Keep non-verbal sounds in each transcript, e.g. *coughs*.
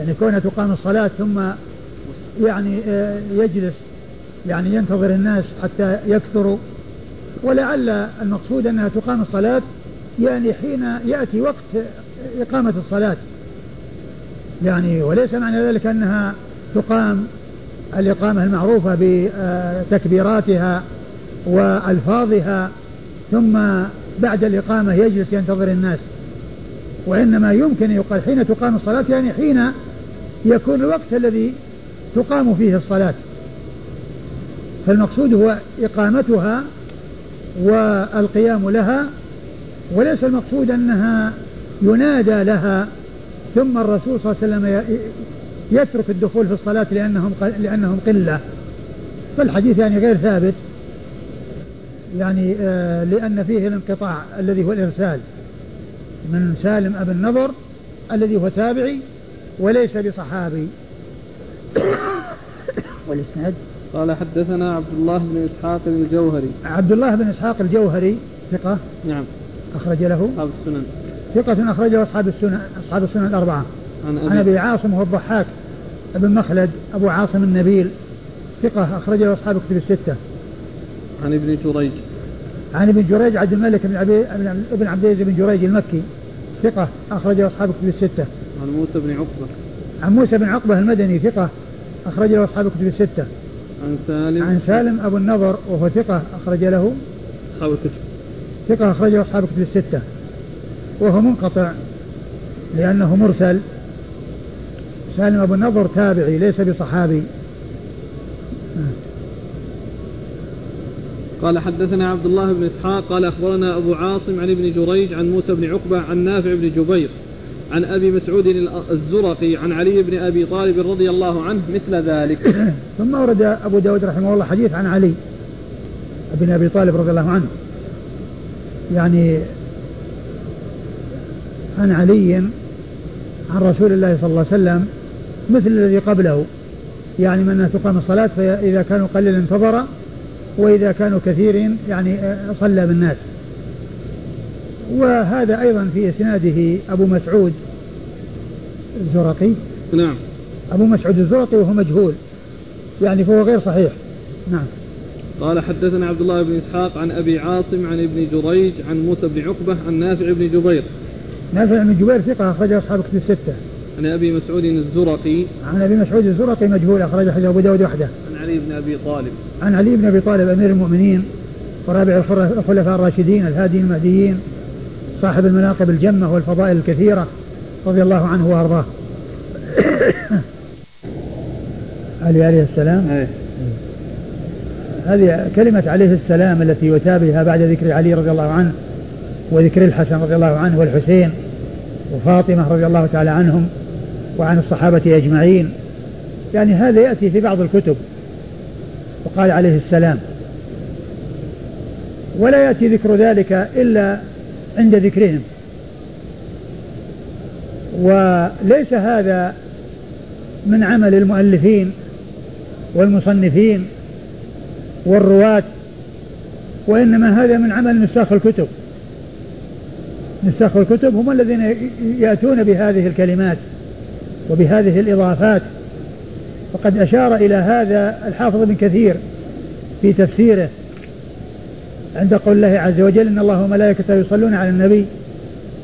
يعني كونها تقام الصلاة ثم يعني آه، يجلس يعني ينتظر الناس حتى يكثروا. ولعل المقصود أنها تقام الصلاة يعني حين يأتي وقت إقامة الصلاة. يعني وليس معنى ذلك أنها تقام الإقامة المعروفة بتكبيراتها وألفاظها ثم بعد الإقامة يجلس ينتظر الناس. وإنما يمكن يقال حين تقام الصلاة يعني حين يكون الوقت الذي تقام فيه الصلاة. فالمقصود هو إقامتها والقيام لها وليس المقصود أنها ينادى لها ثم الرسول صلى الله عليه وسلم يترك الدخول في الصلاة لأنهم لأنهم قلة. فالحديث يعني غير ثابت. يعني آه لأن فيه الانقطاع الذي هو الإرسال. من سالم أبي النضر الذي هو تابعي وليس بصحابي. والإسناد؟ قال حدثنا عبد الله بن إسحاق الجوهري. عبد الله بن إسحاق الجوهري ثقة؟ نعم. أخرج له. أصحاب السنن. ثقة أخرجه أصحاب السنن أصحاب السنن الأربعة. عن أبي, عن أبي عاصم هو الضحاك بن مخلد أبو عاصم النبيل. ثقة أخرجه أصحاب كتب الستة. عن ابن جريج. عن ابن جريج عبد الملك بن عبي ابن عبد العزيز بن جريج المكي. ثقة أخرجه أصحاب كتب الستة. عن موسى بن عقبة. عن موسى بن عقبة المدني ثقة أخرجه أصحاب كتب الستة. عن سالم. عن سالم أبو النضر وهو ثقة أخرج له. أصحاب الكتب. ثقة أخرجه أصحاب كتب الستة. وهو منقطع لأنه مرسل. سالم أبو النضر تابعي ليس بصحابي. قال حدثنا عبد الله بن إسحاق قال أخبرنا أبو عاصم عن ابن جريج عن موسى بن عقبة عن نافع بن جبير. عن أبي مسعود الزرقي عن علي بن أبي طالب رضي الله عنه مثل ذلك. *coughs* ثم ورد أبو داود رحمه الله حديث عن علي بن أبي طالب رضي الله عنه. يعني عن علي عن رسول الله صلى الله عليه وسلم مثل الذي قبله يعني من تقام الصلاة فإذا كانوا قليلا انتظر وإذا كانوا كثير يعني آه، صلى بالناس وهذا أيضا في إسناده أبو مسعود الزرقي؟ نعم. أبو مسعود الزرقي وهو مجهول. يعني فهو غير صحيح. نعم. قال حدثنا عبد الله بن إسحاق عن أبي عاصم عن ابن جريج عن موسى بن عقبة عن نافع بن جبير. نافع بن جبير ثقة أخرج أصحاب كتب الستة. عن أبي مسعود الزرقي. عن أبي مسعود الزرقي مجهول اخرج حديث أبو داود وحده. عن علي بن أبي طالب. عن علي بن أبي طالب أمير المؤمنين ورابع الخلفاء الراشدين الهادي المهديين صاحب المناقب الجمة والفضائل الكثيرة. رضي الله عنه وأرضاه. علي عليه السلام. أيه. هذه كلمة عليه السلام التي يتابعها بعد ذكر علي رضي الله عنه وذكر الحسن رضي الله عنه والحسين وفاطمة رضي الله تعالى عنهم وعن الصحابة أجمعين. يعني هذا يأتي في بعض الكتب. وقال عليه السلام ولا يأتي ذكر ذلك إلا عند ذكرهم. وليس هذا من عمل المؤلفين والمصنفين والرواة وإنما هذا من عمل نساخ الكتب. نساخ الكتب هم الذين يأتون بهذه الكلمات وبهذه الإضافات. وقد أشار إلى هذا الحافظ بن كثير في تفسيره عند قول الله عز وجل إن الله وملائكته يصلون على النبي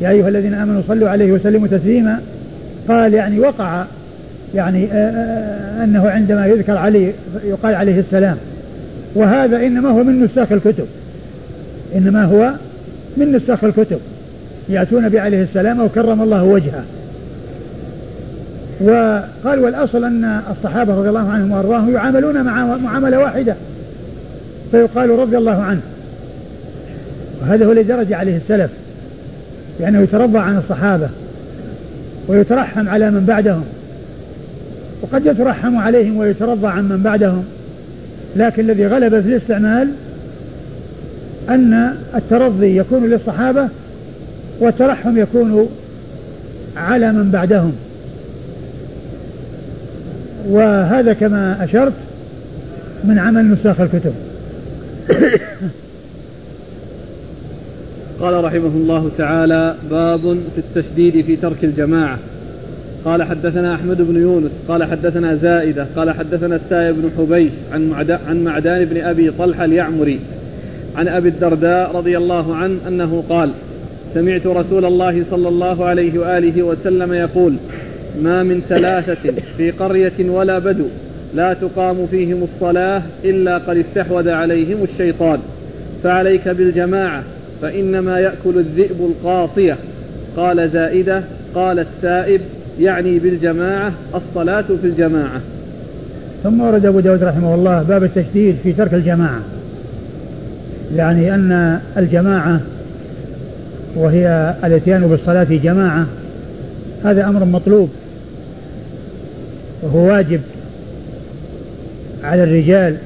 يا أيها الذين آمنوا صلوا عليه وسلموا تسليما. قال يعني وقع يعني آه، آه، أنه عندما يذكر علي يقال عليه السلام. وهذا إنما هو من نساخ الكتب. إنما هو من نساخ الكتب. يأتون بعليه السلام أو كرم الله وجهه. وقال والأصل أن الصحابة رضي الله عنهم وأرضاهم يعاملون مع معاملة واحدة. فيقال رضي الله عنه. وهذا هو الذي درج عليه السلف. لأنه يترضى عن الصحابة ويترحم على من بعدهم وقد يترحم عليهم ويترضى عن من بعدهم لكن الذي غلب في الاستعمال أن الترضي يكون للصحابة والترحم يكون على من بعدهم. وهذا كما أشرت من عمل نساخ الكتب. قال رحمه الله تعالى باب في التشديد في ترك الجماعة. قال حدثنا أحمد بن يونس قال حدثنا زائدة قال حدثنا السائب بن حبيش عن عن معدان بن أبي طلحة اليعمري عن أبي الدرداء رضي الله عنه أنه قال سمعت رسول الله صلى الله عليه وآله وسلم يقول ما من ثلاثة في قرية ولا بدو لا تقام فيهم الصلاة إلا قد استحوذ عليهم الشيطان فعليك بالجماعة فإنما يأكل الذئب القاطية. قال زائدة قال السائب يعني بالجماعة الصلاة في الجماعة. ثم ورد أبو داود رحمه الله باب التشديد في ترك الجماعة. يعني أن الجماعة وهي الاتيان بالصلاة جماعة هذا أمر مطلوب. وهو واجب على الرجال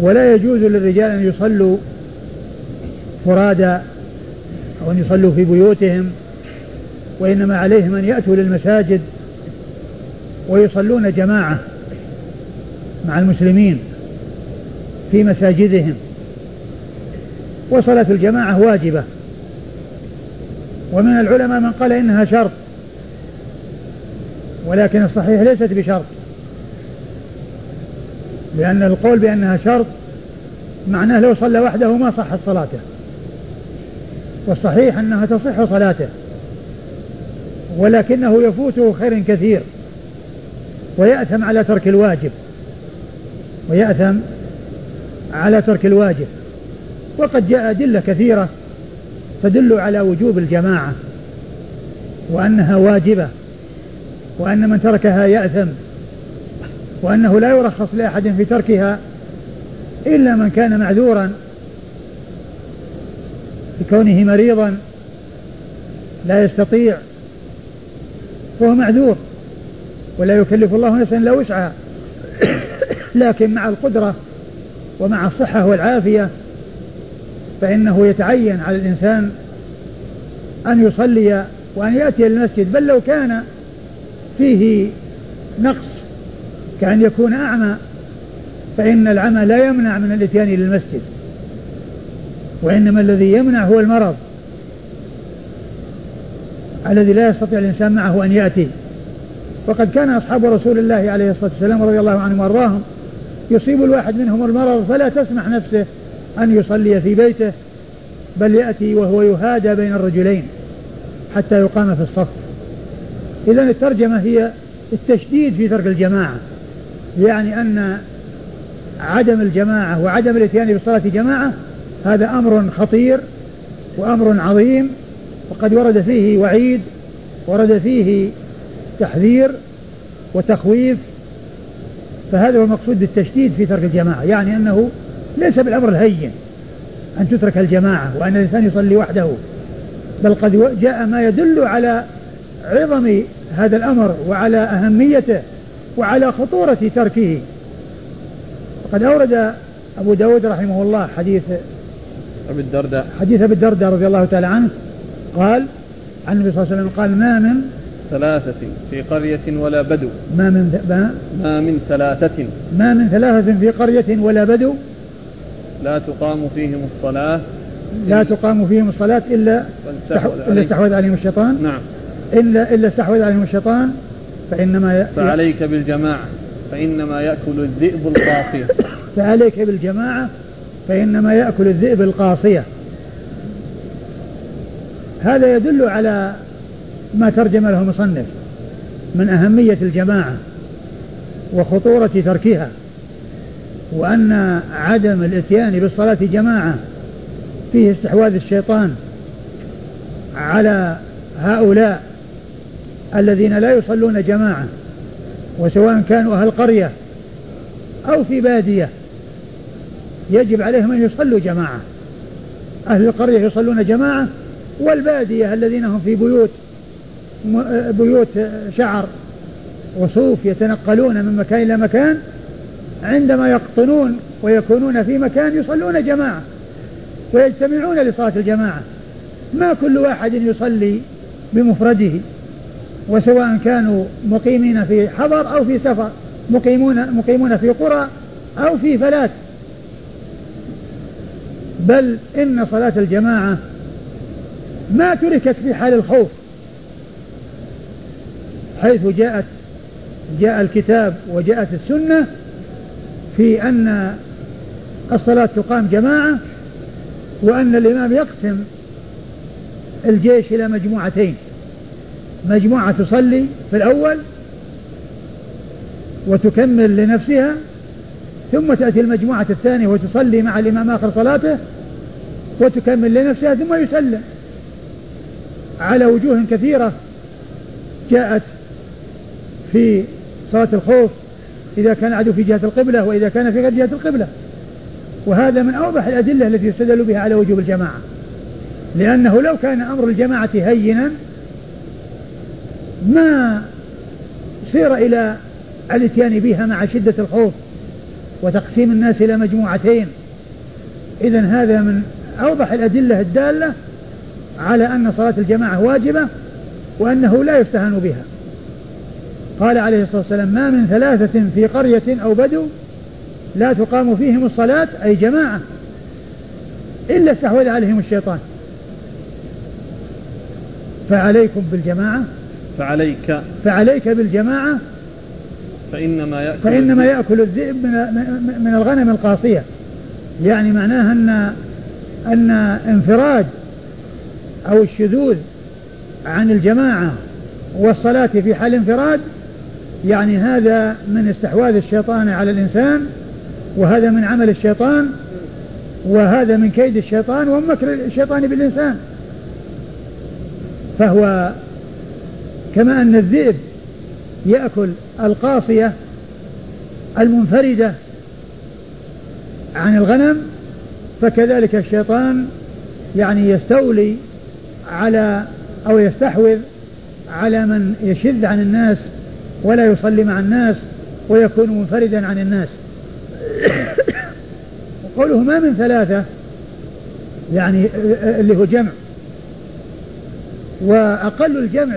ولا يجوز للرجال أن يصلوا فرادى أو أن يصلوا في بيوتهم وإنما عليهم أن يأتوا للمساجد ويصلون جماعة مع المسلمين في مساجدهم. وصلاة الجماعة واجبة. ومن العلماء من قال إنها شرط ولكن الصحيح ليست بشرط. لأن القول بأنها شرط معناه لو صلى وحده ما صحت صلاته. والصحيح أنها تصح صلاته. ولكنه يفوته خير كثير. ويأثم على ترك الواجب. ويأثم على ترك الواجب. وقد جاء أدلة كثيرة تدل على وجوب الجماعة. وأنها واجبة. وأن من تركها يأثم. وأنه لا يرخص لأحد في تركها إلا من كان معذورا بكونه مريضا لا يستطيع فهو معذور ولا يكلف الله نفسا إلا وسعها. لكن مع القدرة ومع الصحة والعافية فإنه يتعين على الإنسان أن يصلي وأن يأتي المسجد بل لو كان فيه نقص كأن يكون أعمى فإن العمى لا يمنع من الإتيان للمسجد وإنما الذي يمنع هو المرض الذي لا يستطيع الإنسان معه أن يأتي. وقد كان أصحاب رسول الله عليه الصلاة والسلام رضي الله عنهم وأرضاهم يصيب الواحد منهم المرض فلا تسمح نفسه أن يصلي في بيته بل يأتي وهو يهادى بين الرجلين حتى يقام في الصف. إذا الترجمة هي التشديد في ترك الجماعة. يعني أن عدم الجماعة وعدم الاتيان بالصلاة جماعة هذا أمر خطير وأمر عظيم وقد ورد فيه وعيد ورد فيه تحذير وتخويف فهذا هو المقصود بالتشديد في ترك الجماعة يعني أنه ليس بالأمر الهين أن تترك الجماعة وأن الإنسان يصلي وحده بل قد جاء ما يدل على عظم هذا الأمر وعلى أهميته وعلى خطورة تركه. وقد أورد أبو داود رحمه الله حديث أبي الدرداء. حديث أبي الدرداء رضي الله تعالى عنه قال عن النبي صلى الله عليه وسلم قال ما من ثلاثة في قرية ولا بدو. ما من ما, ما من ثلاثة. ما من ثلاثة في قرية ولا بدو؟ لا تقام فيهم الصلاة. لا تقام فيهم الصلاة إلا إلا استحوذ عليهم الشيطان. نعم. إلا إلا استحوذ عليهم الشيطان. فإنما ي... فعليك بالجماعة فإنما يأكل الذئب القاصية. *coughs* فعليك بالجماعة فإنما يأكل الذئب القاصية. هذا يدل على ما ترجم له المصنف من أهمية الجماعة وخطورة تركها وأن عدم الإتيان بالصلاة جماعة فيه استحواذ الشيطان على هؤلاء الذين لا يصلون جماعة وسواء كانوا أهل قرية أو في بادية يجب عليهم أن يصلوا جماعة. أهل القرية يصلون جماعة والبادية الذين هم في بيوت بيوت شعر وصوف يتنقلون من مكان إلى مكان عندما يقطنون ويكونون في مكان يصلون جماعة ويجتمعون لصلاة الجماعة. ما كل واحد يصلي بمفرده. وسواء كانوا مقيمين في حضر أو في سفر مقيمون مقيمون في قرى أو في فلات. بل إن صلاة الجماعة ما تركت في حال الخوف حيث جاءت جاء الكتاب وجاءت السنة في أن الصلاة تقام جماعة وأن الإمام يقسم الجيش إلى مجموعتين. مجموعة تصلي في الأول وتكمل لنفسها ثم تأتي المجموعة الثانية وتصلي مع الإمام آخر صلاته وتكمل لنفسها ثم يسلم. على وجوه كثيرة جاءت في صلاة الخوف إذا كان العدو في جهة القبلة وإذا كان في غير جهة القبلة. وهذا من أوضح الأدلة التي يستدل بها على وجوب الجماعة لأنه لو كان أمر الجماعة هينا ما سير إلى الاتيان بها مع شدة الخوف وتقسيم الناس إلى مجموعتين. إذا هذا من أوضح الأدلة الدالة على أن صلاة الجماعة واجبة وأنه لا يستهان بها. قال عليه الصلاة والسلام ما من ثلاثة في قرية أو بدو لا تقام فيهم الصلاة أي جماعة إلا استحوذ عليهم الشيطان. فعليكم بالجماعة فعليك. فعليك بالجماعة؟ فإنما يأكل فإنما يأكل الذئب من, من الغنم القاصية. يعني معناها أن أن انفراد أو الشذوذ عن الجماعة والصلاة في حال انفراد يعني هذا من استحواذ الشيطان على الإنسان وهذا من عمل الشيطان وهذا من كيد الشيطان ومكر الشيطان بالإنسان. فهو كما أن الذئب يأكل القاصية المنفردة عن الغنم فكذلك الشيطان يعني يستولي على أو يستحوذ على من يشذ عن الناس ولا يصلي مع الناس ويكون منفردا عن الناس. *coughs* وقوله ما من ثلاثة يعني اللي هو جمع وأقل الجمع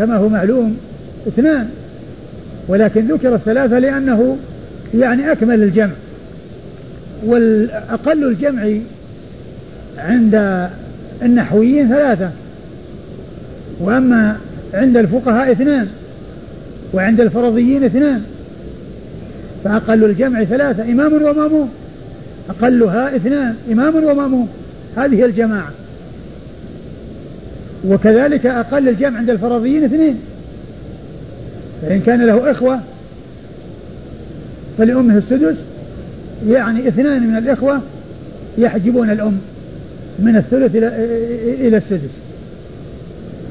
كما هو معلوم اثنان ولكن ذكر الثلاثة لأنه يعني أكمل الجمع. والأقل الجمع عند النحويين ثلاثة وأما عند الفقهاء اثنان وعند الفرضيين اثنان فأقل الجمع ثلاثة إمام ومأموم. أقلها اثنان إمام ومأموم. هذه الجماعة. وكذلك أقل الجمع عند الفرضيين اثنين. فإن كان له إخوة فلأمه السدس يعني اثنان من الإخوة يحجبون الأم من الثلث إلى إلى السدس.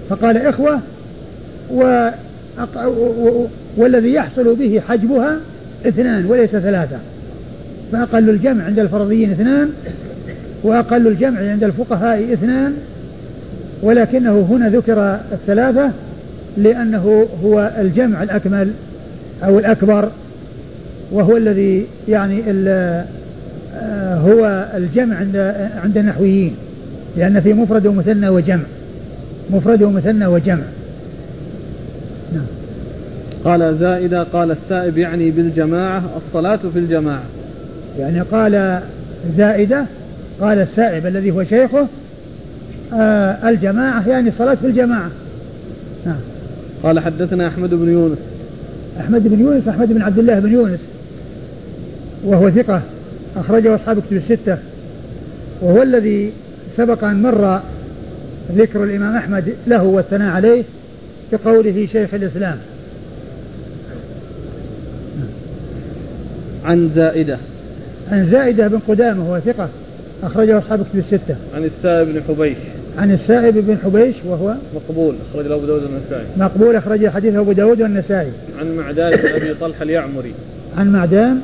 فقال إخوة و والذي يحصل به حجبها اثنان وليس ثلاثة. فأقل الجمع عند الفرضيين اثنان وأقل الجمع عند الفقهاء اثنان ولكنه هنا ذكر الثلاثة لأنه هو الجمع الأكمل أو الأكبر وهو الذي يعني آه، هو الجمع عند عند النحويين لأن في مفرد ومثنى وجمع مفرد ومثنى وجمع. نعم. قال زائدة قال السائب يعني بالجماعة الصلاة في الجماعة. يعني قال زائدة قال السائب الذي هو شيخه آه الجماعة يعني الصلاة في الجماعة. نعم. قال حدثنا أحمد بن يونس. أحمد بن يونس أحمد بن عبد الله بن يونس. وهو ثقة أخرجه أصحاب كتب الستة. وهو الذي سبق أن مر ذكر الإمام أحمد له والثناء عليه بقوله شيخ الإسلام. عن زائدة. عن زائدة بن قدامة وهو ثقة أخرجه أصحاب كتب الستة. عن السائب بن حبيش. عن السائب بن حبيش وهو مقبول أخرج له أبو داود والنسائي. مقبول أخرج حديثه أبو داود والنسائي. عن معدان بن أبي طلحة اليعمري. عن معدان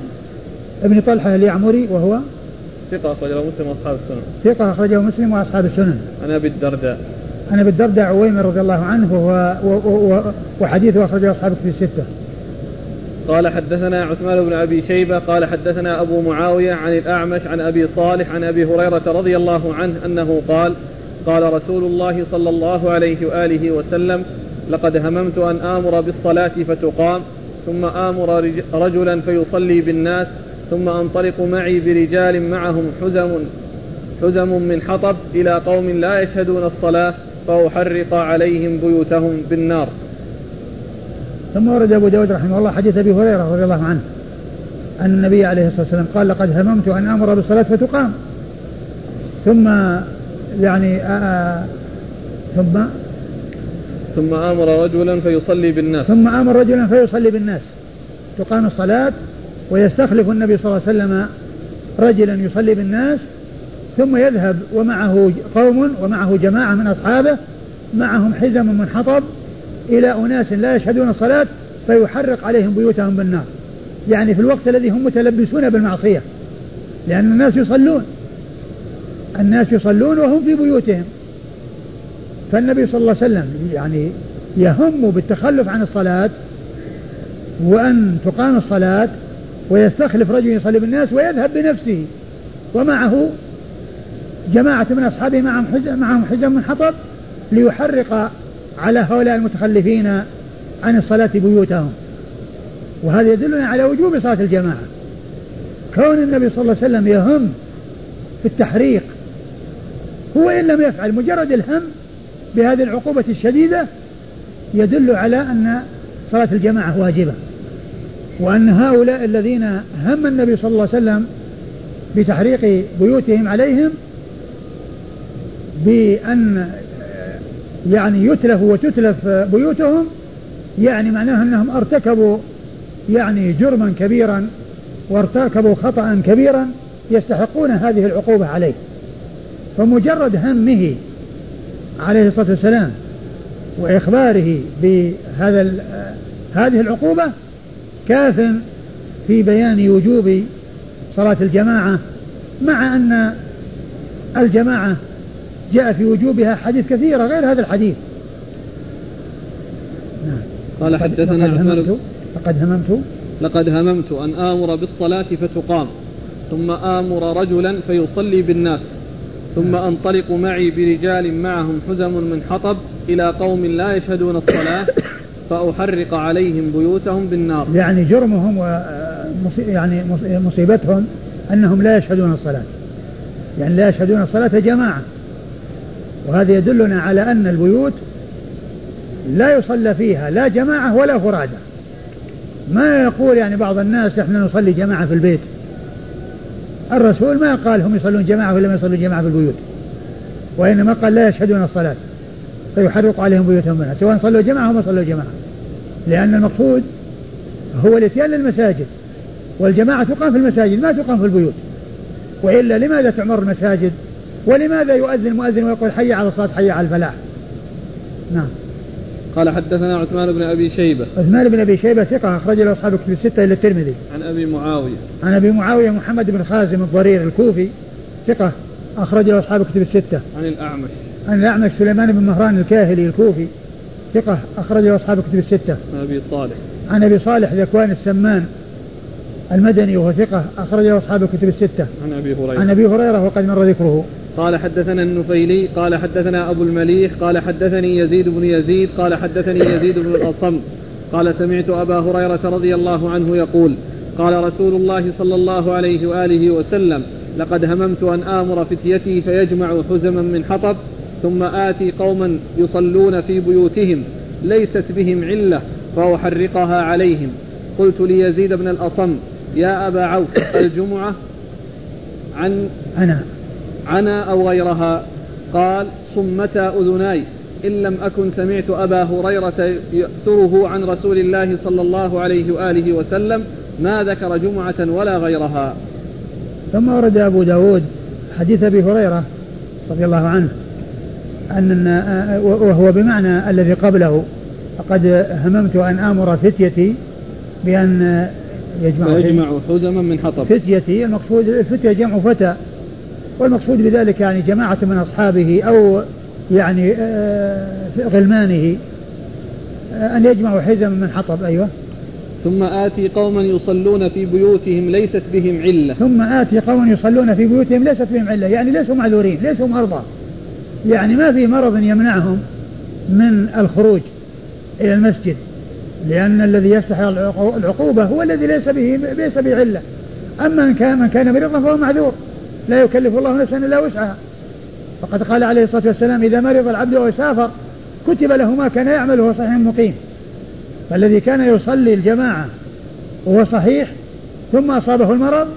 ابن طلحة اليعمري وهو ثقة أخرجه مسلم وأصحاب السنن. ثقة أخرجه مسلم وأصحاب السنن. عن أبي الدرداء. عن أبي الدرداء عويمر رضي الله عنه وهو وحديثه أخرجه أصحاب في الستة. قال حدثنا عثمان بن أبي شيبة قال حدثنا أبو معاوية عن الأعمش عن أبي صالح عن أبي هريرة رضي الله عنه أنه قال قال رسول الله صلى الله عليه وآله وسلم لقد هممت أن آمر بالصلاة فتقام ثم آمر رجلا فيصلي بالناس ثم أنطلق معي برجال معهم حزم حزم من حطب إلى قوم لا يشهدون الصلاة فأحرق عليهم بيوتهم بالنار. ثم ورد أبو داود رحمه الله حديث أبي هريرة رضي الله عنه أن النبي عليه الصلاة والسلام قال لقد هممت أن أمر بالصلاة فتقام. ثم يعني ثم ثم آمر رجلا فيصلي بالناس. ثم آمر رجلا فيصلي بالناس. تقام الصلاة ويستخلف النبي صلى الله عليه وسلم رجلا يصلي بالناس ثم يذهب ومعه قوم ومعه جماعة من أصحابه معهم حزم من حطب إلى أناس لا يشهدون الصلاة فيحرق عليهم بيوتهم بالنار. يعني في الوقت الذي هم متلبسون بالمعصية لأن الناس يصلون. الناس يصلون وهم في بيوتهم. فالنبي صلى الله عليه وسلم يعني يهم بالتخلف عن الصلاة وأن تقام الصلاة ويستخلف رجل يصلي بالناس ويذهب بنفسه. ومعه جماعة من أصحابه معهم حزم, معهم حزم من حطب ليحرق على هؤلاء المتخلفين عن الصلاة بيوتهم. وهذا يدلنا على وجوب صلاة الجماعة. كون النبي صلى الله عليه وسلم يهم في التحريق هو إن لم يفعل مجرد الهم بهذه العقوبة الشديدة يدل على أن صلاة الجماعة واجبة. وأن هؤلاء الذين هم النبي صلى الله عليه وسلم بتحريق بيوتهم عليهم بأن يعني يتلف وتتلف بيوتهم يعني معناه أنهم ارتكبوا يعني جرما كبيرا وارتكبوا خطأ كبيرا يستحقون هذه العقوبة عليه. فمجرد همه عليه الصلاة والسلام وإخباره بهذا هذه العقوبة كاف في بيان وجوب صلاة الجماعة مع أن الجماعة جاء في وجوبها حديث كثيرة غير هذا الحديث. نعم. قال حدثنا عثمان لقد هممت. لقد هممت أن آمر بالصلاة فتقام ثم آمر رجلا فيصلي بالناس. ثم أنطلق معي برجال معهم حزم من حطب إلى قوم لا يشهدون الصلاة فأحرق عليهم بيوتهم بالنار. يعني جرمهم و يعني مصيبتهم أنهم لا يشهدون الصلاة. يعني لا يشهدون الصلاة جماعة. وهذا يدلنا على أن البيوت لا يصلى فيها لا جماعة ولا فرادى. ما يقول يعني بعض الناس إحنا نصلي جماعة في البيت؟ الرسول ما قال هم يصلون جماعة ولا ما يصلون جماعة في البيوت. وإنما قال لا يشهدون الصلاة. فيحرق عليهم بيوتهم منها. سواء صلوا جماعة أو ما صلوا جماعة. لأن المقصود هو الإتيان للمساجد. والجماعة تقام في المساجد ما تقام في البيوت. وإلا لماذا تعمر المساجد؟ ولماذا يؤذن المؤذن ويقول حي على الصلاة حي على الفلاح؟ نعم. قال حدثنا عثمان بن أبي شيبة. عثمان بن أبي شيبة ثقة أخرج له أصحاب كتب الستة إلى الترمذي. عن أبي معاوية. عن أبي معاوية محمد بن خازم الضرير الكوفي ثقة أخرج له أصحاب كتب الستة. عن الأعمش. عن الأعمش سليمان بن مهران الكاهلي الكوفي ثقة أخرج له أصحاب كتب الستة. عن أبي صالح. عن أبي صالح ذكوان السمان المدني وهو ثقة أخرج له أصحاب الكتب الستة. عن أبي هريرة. عن أبي هريرة وقد مر ذكره. قال حدثنا النفيلي قال حدثنا أبو المليح قال حدثني يزيد بن يزيد قال حدثني يزيد بن الأصم قال سمعت أبا هريرة رضي الله عنه يقول قال رسول الله صلى الله عليه وآله وسلم لقد هممت أن آمر فتيتي فيجمع حزما من حطب ثم آتي قوما يصلون في بيوتهم ليست بهم علة فأحرقها عليهم. قلت ليزيد بن الأصم يا أبا عوف الجمعة عن أنا عنا أو غيرها. قال صمتا أذناي. إن لم أكن سمعت أبا هريرة يأثره عن رسول الله صلى الله عليه وآله وسلم ما ذكر جمعة ولا غيرها. ثم ورد أبو داود حديث أبي هريرة رضي الله عنه أن وهو بمعنى الذي قبله فقد هممت أن آمر فتيتي بأن يجمع يجمع حزما من حطب. فتيتي المقصود الفتية جمع فتى. والمقصود بذلك يعني جماعة من أصحابه أو يعني آه، غلمانه آه، أن يجمعوا حزما من حطب أيوة. ثم آتي قوما يصلون في بيوتهم ليست بهم علة. ثم آتي قوما يصلون في بيوتهم ليست بهم علة يعني ليسوا معذورين ليسوا مرضى. يعني ما في مرض يمنعهم من الخروج إلى المسجد لأن الذي يستحق العقوبة هو الذي ليس به ليس به علة. أما من كان من كان مريضا فهو معذور. لا يكلف الله نفسا إلا وسعها. فقد قال عليه الصلاة والسلام إذا مرض العبد أو سافر كتب له ما كان يعمل وهو صحيح مقيم. فالذي كان يصلي الجماعة وهو صحيح ثم أصابه المرض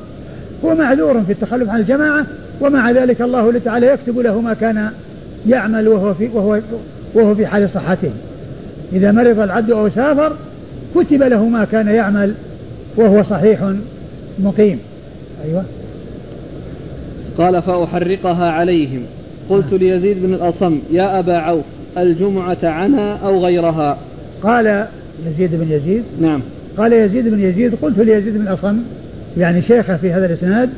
هو معذور في التخلف عن الجماعة ومع ذلك الله تعالى يكتب له ما كان يعمل وهو في وهو وهو في حال صحته. إذا مرض العبد أو سافر كتب له ما كان يعمل وهو صحيح مقيم. أيوة. قال فأحرقها عليهم. قلت ليزيد بن الأصم يا أبا عوف الجمعة عنا أو غيرها؟ قال يزيد بن يزيد. نعم. قال يزيد بن يزيد قلت ليزيد بن الأصم يعني شيخه في هذا الإسناد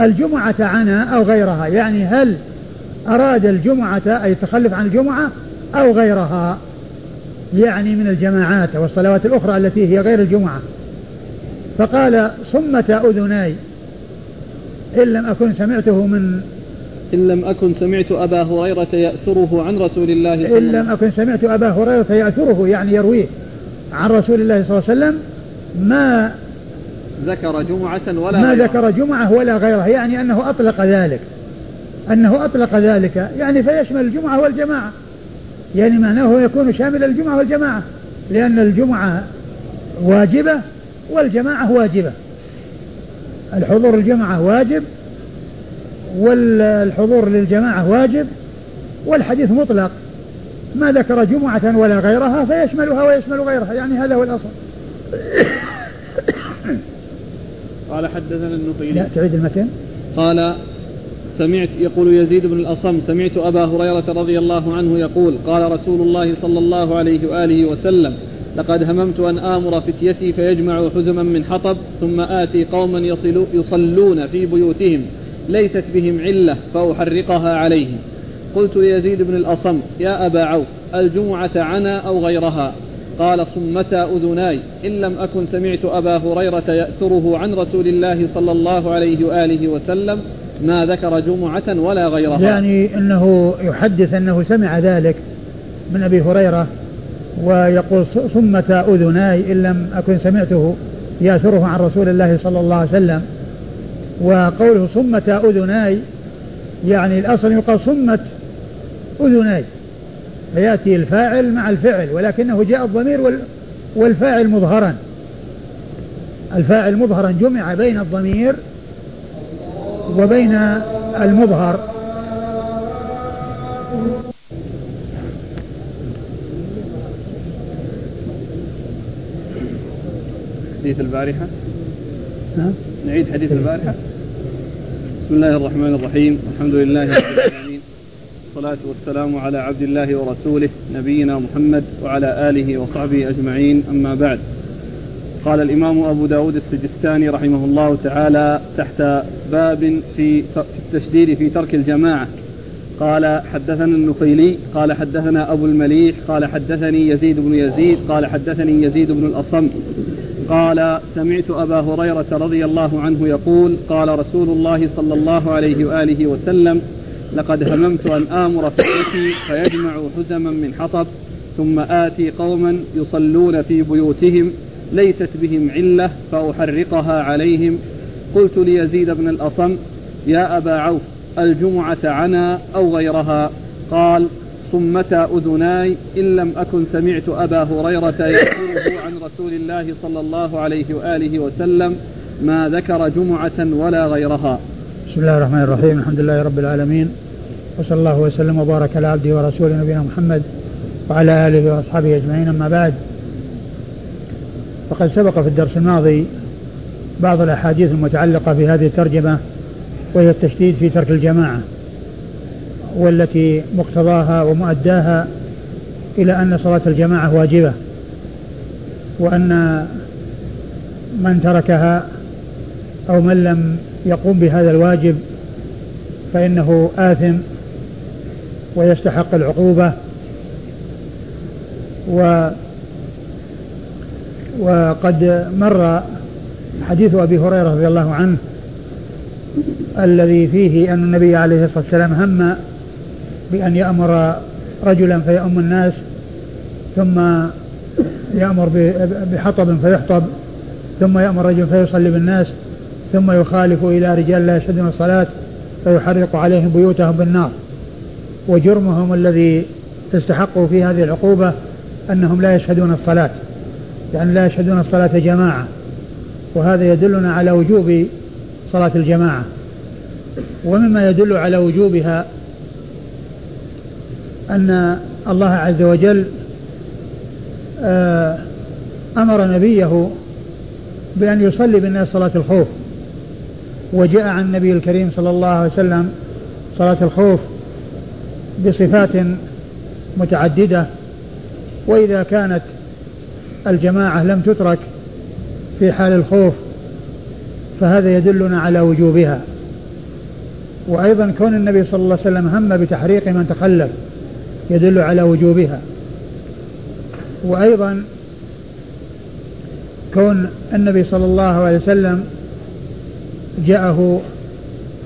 الجمعة عنا أو غيرها يعني هل أراد الجمعة أي التخلف عن الجمعة أو غيرها؟ يعني من الجماعات والصلوات الأخرى التي هي غير الجمعة. فقال صمة أذناي إن لم أكن سمعته من إن لم أكن سمعت أبا هريرة يأثره عن رسول الله صلى الله إن لم أكن سمعت أبا هريرة يأثره يعني يرويه عن رسول الله صلى الله عليه وسلم ما ذكر جمعة ولا ما غيرها. ذكر جمعة ولا غيرها يعني أنه أطلق ذلك أنه أطلق ذلك يعني فيشمل الجمعة والجماعة يعني معناه يكون شامل الجمعة والجماعة لأن الجمعة واجبة والجماعة واجبة الحضور الجمعة واجب والحضور للجماعة واجب والحديث مطلق. ما ذكر جمعة ولا غيرها فيشملها ويشمل غيرها يعني هذا هو الأصل. قال حدثنا لا النفيلي تعيد المتن. قال سمعت يقول يزيد بن الأصم سمعت أبا هريرة رضي الله عنه يقول قال رسول الله صلى الله عليه وآله وسلم لقد هممت أن آمر فتيتي فيجمعوا حزما من حطب ثم آتي قوما يصلو يصلون في بيوتهم ليست بهم علة فأحرقها عليهم. قلت ليزيد بن الأصم يا أبا عوف الجمعة عنا أو غيرها؟ قال صمتا أذناي إن لم أكن سمعت أبا هريرة يأثره عن رسول الله صلى الله عليه وآله وسلم ما ذكر جمعة ولا غيرها. يعني أنه يحدث أنه سمع ذلك من أبي هريرة ويقول صمة أذناي إن لم أكن سمعته يأثره عن رسول الله صلى الله عليه وسلم. وقوله صمة أذناي يعني الأصل يقال صمت أذناي فيأتي الفاعل مع الفعل ولكنه جاء الضمير وال والفاعل مظهرا. الفاعل مظهرا جمع بين الضمير وبين المظهر. حديث البارحة؟ ها؟ نعيد حديث البارحة؟ بسم الله الرحمن الرحيم. الحمد لله رب العالمين. والصلاة والسلام على عبد الله ورسوله نبينا محمد وعلى آله وصحبه أجمعين. أما بعد قال الإمام أبو داود السجستاني رحمه الله تعالى تحت باب في التشديد في ترك الجماعة. قال حدثنا النخيلي قال حدثنا أبو المليح قال حدثني يزيد بن يزيد قال حدثني يزيد بن الأصم. قال سمعت أبا هريرة رضي الله عنه يقول قال رسول الله صلى الله عليه وآله وسلم لقد هممت أن آمر فتيتي فيجمعوا حزما من حطب ثم آتي قوما يصلون في بيوتهم ليست بهم علة فأحرقها عليهم. قلت ليزيد بن الأصم يا أبا عوف الجمعة عنا أو غيرها؟ قال صمتا أذناي؟ إن لم أكن سمعت أبا هريرة يذكره عن رسول الله صلى الله عليه وآله وسلم ما ذكر جمعة ولا غيرها. بسم الله الرحمن الرحيم. الحمد لله رب العالمين. وصلى الله وسلم وبارك على عبده ورسوله نبينا محمد وعلى آله وأصحابه أجمعين. أما بعد فقد سبق في الدرس الماضي بعض الأحاديث المتعلقة في هذه الترجمة وهي التشديد في ترك الجماعة. والتي مقتضاها ومؤداها إلى أن صلاة الجماعة واجبة وأن من تركها أو من لم يقوم بهذا الواجب فإنه آثم ويستحق العقوبة. و وقد مر حديث أبي هريرة رضي الله عنه الذي فيه أن النبي عليه الصلاة والسلام هم بأن يأمر رجلا فيؤم الناس ثم يأمر بحطب فيحطب ثم يأمر رجل فيصلي بالناس ثم يخالف إلى رجال لا يشهدون الصلاة فيحرق عليهم بيوتهم بالنار. وجرمهم الذي استحقوا في هذه العقوبة أنهم لا يشهدون الصلاة يعني لا يشهدون الصلاة جماعة. وهذا يدلنا على وجوب صلاة الجماعة. ومما يدل على وجوبها أن الله عز وجل آه، أمر نبيه بأن يصلي بالناس صلاة الخوف. وجاء عن النبي الكريم صلى الله عليه وسلم صلاة الخوف بصفات متعددة. وإذا كانت الجماعة لم تترك في حال الخوف فهذا يدلنا على وجوبها. وأيضا كون النبي صلى الله عليه وسلم هم بتحريق من تخلف. يدل على وجوبها. وأيضا كون النبي صلى الله عليه وسلم جاءه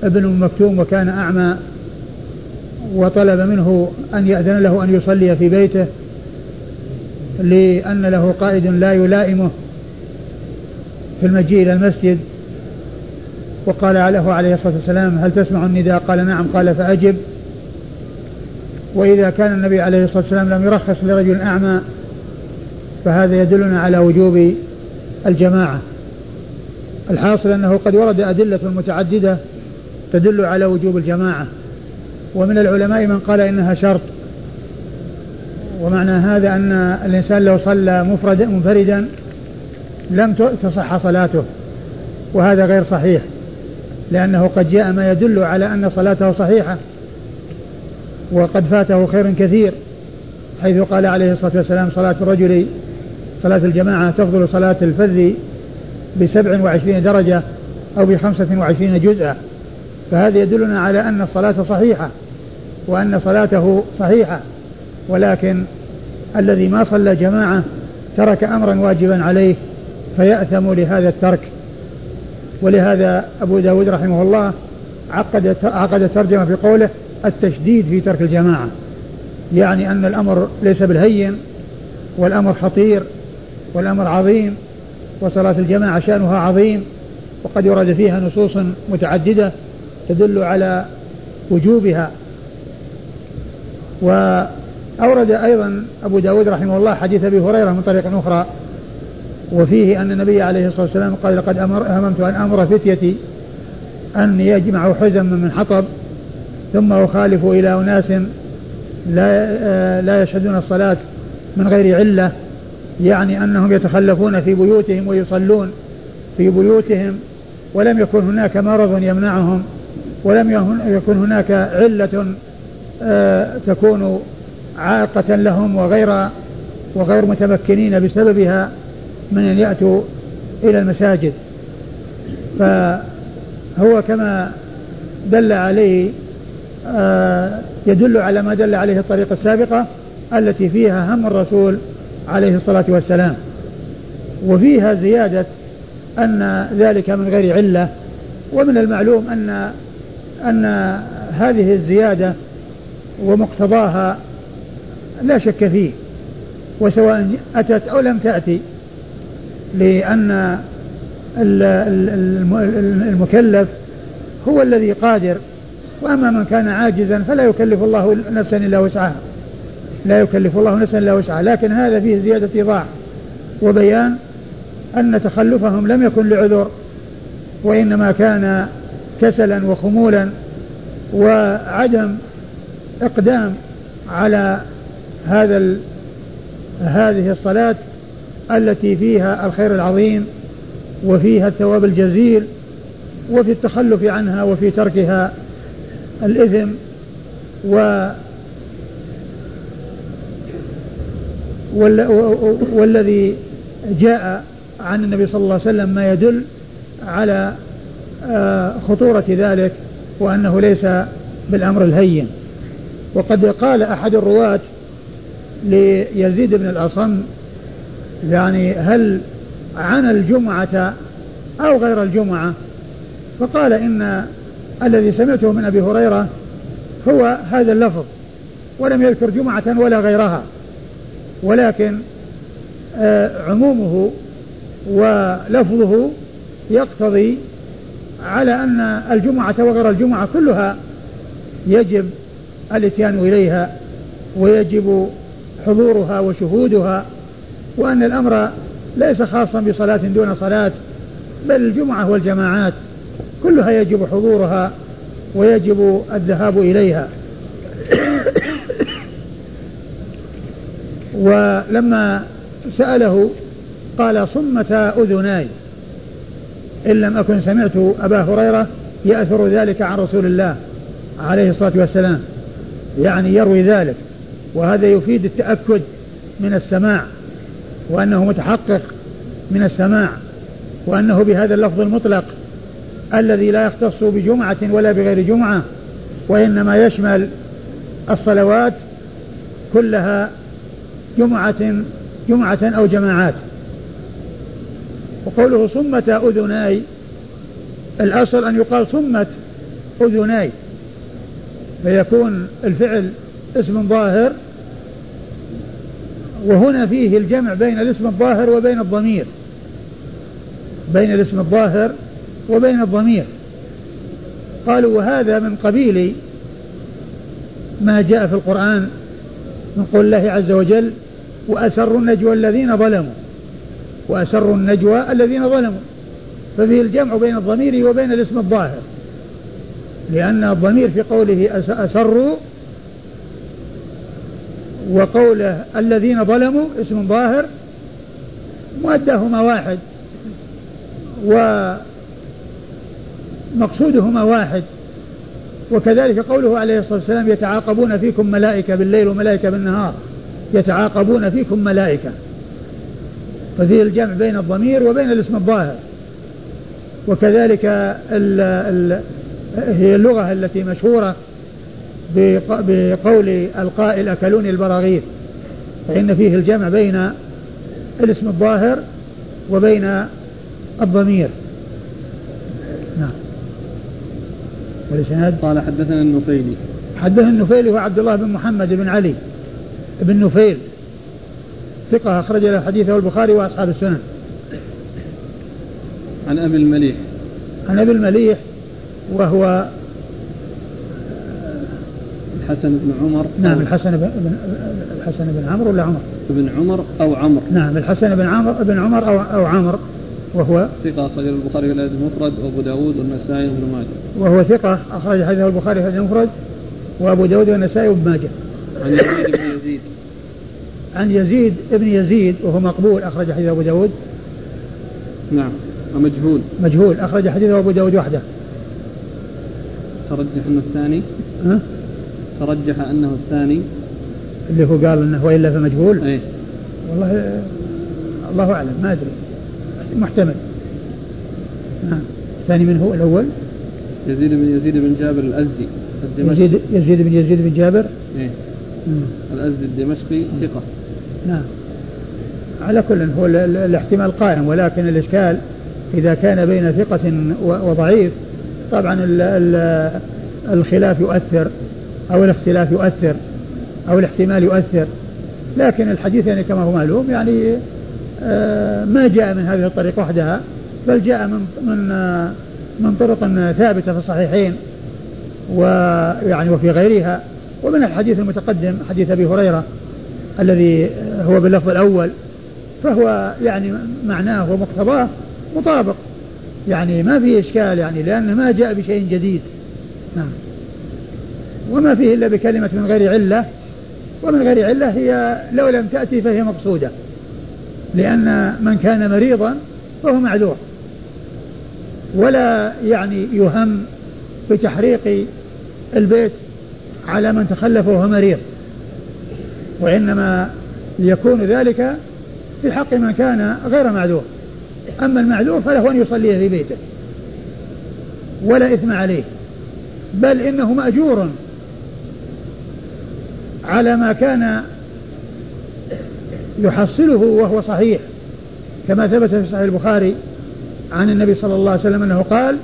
ابن مكتوم وكان أعمى وطلب منه أن يأذن له أن يصلي في بيته لأن له قائد لا يلائمه في المجيء إلى المسجد وقال له عليه الصلاة والسلام هل تسمع النداء؟ قال نعم. قال فأجب. وإذا كان النبي عليه الصلاة والسلام لم يرخص لرجل أعمى فهذا يدلنا على وجوب الجماعة. الحاصل أنه قد ورد أدلة متعددة تدل على وجوب الجماعة. ومن العلماء من قال إنها شرط. ومعنى هذا أن الإنسان لو صلى مفرد منفردا لم تصح صلاته. وهذا غير صحيح لأنه قد جاء ما يدل على أن صلاته صحيحة. وقد فاته خير كثير حيث قال عليه الصلاة والسلام صلاة الرجل صلاة الجماعة تفضل صلاة الفذ بسبع وعشرين درجة أو بخمسة وعشرين جزءا فهذا يدلنا على أن الصلاة صحيحة وأن صلاته صحيحة ولكن الذي ما صلى جماعة ترك أمرا واجبا عليه فيأثم لهذا الترك. ولهذا أبو داود رحمه الله عقد عقد الترجمة في قوله التشديد في ترك الجماعة يعني أن الأمر ليس بالهين والأمر خطير والأمر عظيم وصلاة الجماعة شأنها عظيم وقد ورد فيها نصوص متعددة تدل على وجوبها. وأورد أيضا أبو داود رحمه الله حديث أبي هريرة من طريق أخرى وفيه أن النبي عليه الصلاة والسلام قال لقد أمر هممت أن أمر فتيتي أن يجمعوا حزما من حطب ثم أخالف إلى أناس لا لا يشهدون الصلاة من غير علة يعني أنهم يتخلفون في بيوتهم ويصلون في بيوتهم ولم يكن هناك مرض يمنعهم ولم يكن هناك علة آه، تكون عائقة لهم وغير وغير متمكنين بسببها من أن يأتوا إلى المساجد. فهو كما دل عليه آه، يدل على ما دل عليه الطريقة السابقة التي فيها هم الرسول عليه الصلاة والسلام. وفيها زيادة أن ذلك من غير علة ومن المعلوم أن أن هذه الزيادة ومقتضاها لا شك فيه وسواء أتت أو لم تأتي لأن المكلف هو الذي قادر وأما من كان عاجزا فلا يكلف الله نفسا إلا وسعها. لا يكلف الله نفسا إلا وسعها. لكن هذا فيه زيادة إيضاح وبيان أن تخلفهم لم يكن لعذر وإنما كان كسلا وخمولا وعدم إقدام على هذا هذه الصلاة التي فيها الخير العظيم وفيها الثواب الجزيل وفي التخلف عنها وفي تركها. الإثم و والذي جاء عن النبي صلى الله عليه وسلم ما يدل على آه، خطورة ذلك وأنه ليس بالأمر الهين. وقد قال أحد الرواة ليزيد بن الأصم يعني هل عن الجمعة أو غير الجمعة؟ فقال إن الذي سمعته من أبي هريرة هو هذا اللفظ ولم يذكر جمعة ولا غيرها ولكن آه، عمومه ولفظه يقتضي على أن الجمعة وغير الجمعة كلها يجب الاتيان إليها ويجب حضورها وشهودها وأن الأمر ليس خاصا بصلاة دون صلاة بل الجمعة والجماعات. كلها يجب حضورها ويجب الذهاب إليها. *coughs* ولما سأله قال صمت أذناي. إن لم أكن سمعت أبا هريرة يأثر ذلك عن رسول الله عليه الصلاة والسلام. يعني يروي ذلك. وهذا يفيد التأكد من السماع. وأنه متحقق من السماع. وأنه بهذا اللفظ المطلق. الذي لا يختص بجمعة ولا بغير جمعة وإنما يشمل الصلوات كلها جمعة جمعة أو جماعات. وقوله صمت أذناي الأصل أن يقال صمت أذناي فيكون الفعل اسم ظاهر وهنا فيه الجمع بين الاسم الظاهر وبين الضمير. بين الاسم الظاهر وبين الضمير. قالوا وهذا من قبيل ما جاء في القرآن من قول الله عز وجل وأسروا النجوى الذين ظلموا. وأسروا النجوى الذين ظلموا. ففيه الجمع بين الضمير وبين الاسم الظاهر. لأن الضمير في قوله أسروا وقوله الذين ظلموا اسم ظاهر مؤداهما واحد. ومقصودهما واحد. وكذلك قوله عليه الصلاة والسلام يتعاقبون فيكم ملائكة بالليل وملائكة بالنهار. يتعاقبون فيكم ملائكة. ففيه الجمع بين الضمير وبين الاسم الظاهر. وكذلك ال ال هي اللغة التي مشهورة بقول القائل أكلوني البراغيث. فإن فيه الجمع بين الاسم الظاهر وبين الضمير نعم والإسناد؟ قال حدثنا النفيلي. حدثنا النفيلي هو عبد الله بن محمد بن علي بن نفيل. ثقة أخرج له حديثه البخاري وأصحاب السنن. عن أبي المليح. عن أبي المليح وهو الحسن بن عمر نعم الحسن بن الحسن بن عمرو ولا عمر؟ بن عمر أو عمر. نعم الحسن بن عمر بن عمر أو أو عمر. وهو ثقة أخرج البخاري في الأدب المفرد وأبو داود والنسائي وابن ماجه. وهو ثقة أخرج حديثه البخاري في الأدب المفرد وأبو داود والنسائي وابن ماجه. عن يزيد بن يزيد. عن يزيد ابن يزيد وهو مقبول أخرج حديث أبو داود. نعم. ومجهول. مجهول أخرج حديثه أبو داود وحده. ترجح أنه الثاني؟ ها؟ ترجح أنه الثاني؟ اللي هو قال أنه وإلا فمجهول؟ أيه. والله الله أعلم ما أدري. محتمل. نعم الثاني من هو الأول؟ يزيد بن يزيد بن جابر الأزدي. يزيد يزيد بن يزيد بن جابر؟ إيه. الأزدي الدمشقي ثقة. نعم. على كل هو الاحتمال قائم ولكن الإشكال إذا كان بين ثقة وضعيف طبعا ال ال الخلاف يؤثر أو الاختلاف يؤثر أو الاحتمال يؤثر. لكن الحديث يعني كما هو معلوم يعني ما جاء من هذه الطريق وحدها بل جاء من من آه، من طرق ثابتة في الصحيحين ويعني وفي غيرها. ومن الحديث المتقدم حديث أبي هريرة الذي هو باللفظ الأول فهو يعني معناه ومقتضاه مطابق. يعني ما فيه إشكال يعني لأنه ما جاء بشيء جديد. نعم. وما فيه إلا بكلمة من غير علة ومن غير علة هي لو لم تأتي فهي مقصودة. لأن من كان مريضا فهو معذور. ولا يعني يهم بتحريق البيت على من تخلف وهو مريض وإنما يكون ذلك في حق من كان غير معذور. أما المعذور فله أن يصلي في بيته ولا إثم عليه بل إنه مأجور على ما كان يحصله وهو صحيح كما ثبت في صحيح البخاري عن النبي صلى الله عليه وسلم أنه قال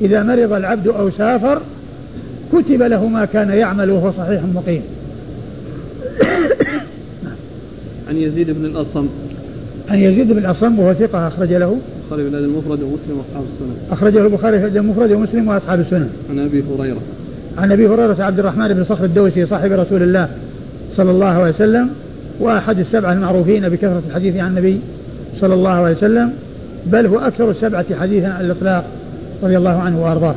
إذا مرض العبد أو سافر كتب له ما كان يعمل وهو صحيح مقيم *coughs* عن يزيد بن الأصم عن يزيد بن الأصم وهو ثقة أخرج له البخاري في الأدب المفرد ومسلم وأصحاب السنن. أخرجه البخاري في الأدب المفرد ومسلم وأصحاب السنن. عن أبي هريرة. عن أبي هريرة عبد الرحمن بن صخر الدوسي صاحب رسول الله صلى الله عليه وسلم وأحد السبعة المعروفين بكثرة الحديث عن النبي صلى الله عليه وسلم بل هو أكثر السبعة حديثا على الإطلاق رضي الله عنه وأرضاه.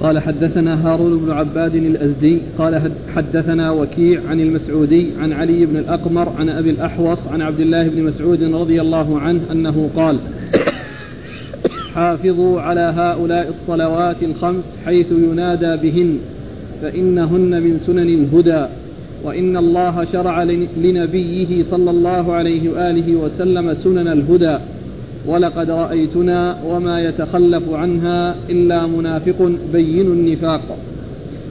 قال حدثنا هارون بن عباد الأزدي قال حدثنا وكيع عن المسعودي عن علي بن الأقمر عن أبي الأحوص عن عبد الله بن مسعود رضي الله عنه أنه قال حافظوا على هؤلاء الصلوات الخمس حيث ينادى بهن فإنهن من سنن الهدى. وإن الله شرع لنبيه صلى الله عليه وآله وسلم سنن الهدى. ولقد رأيتنا وما يتخلف عنها إلا منافق بين النفاق.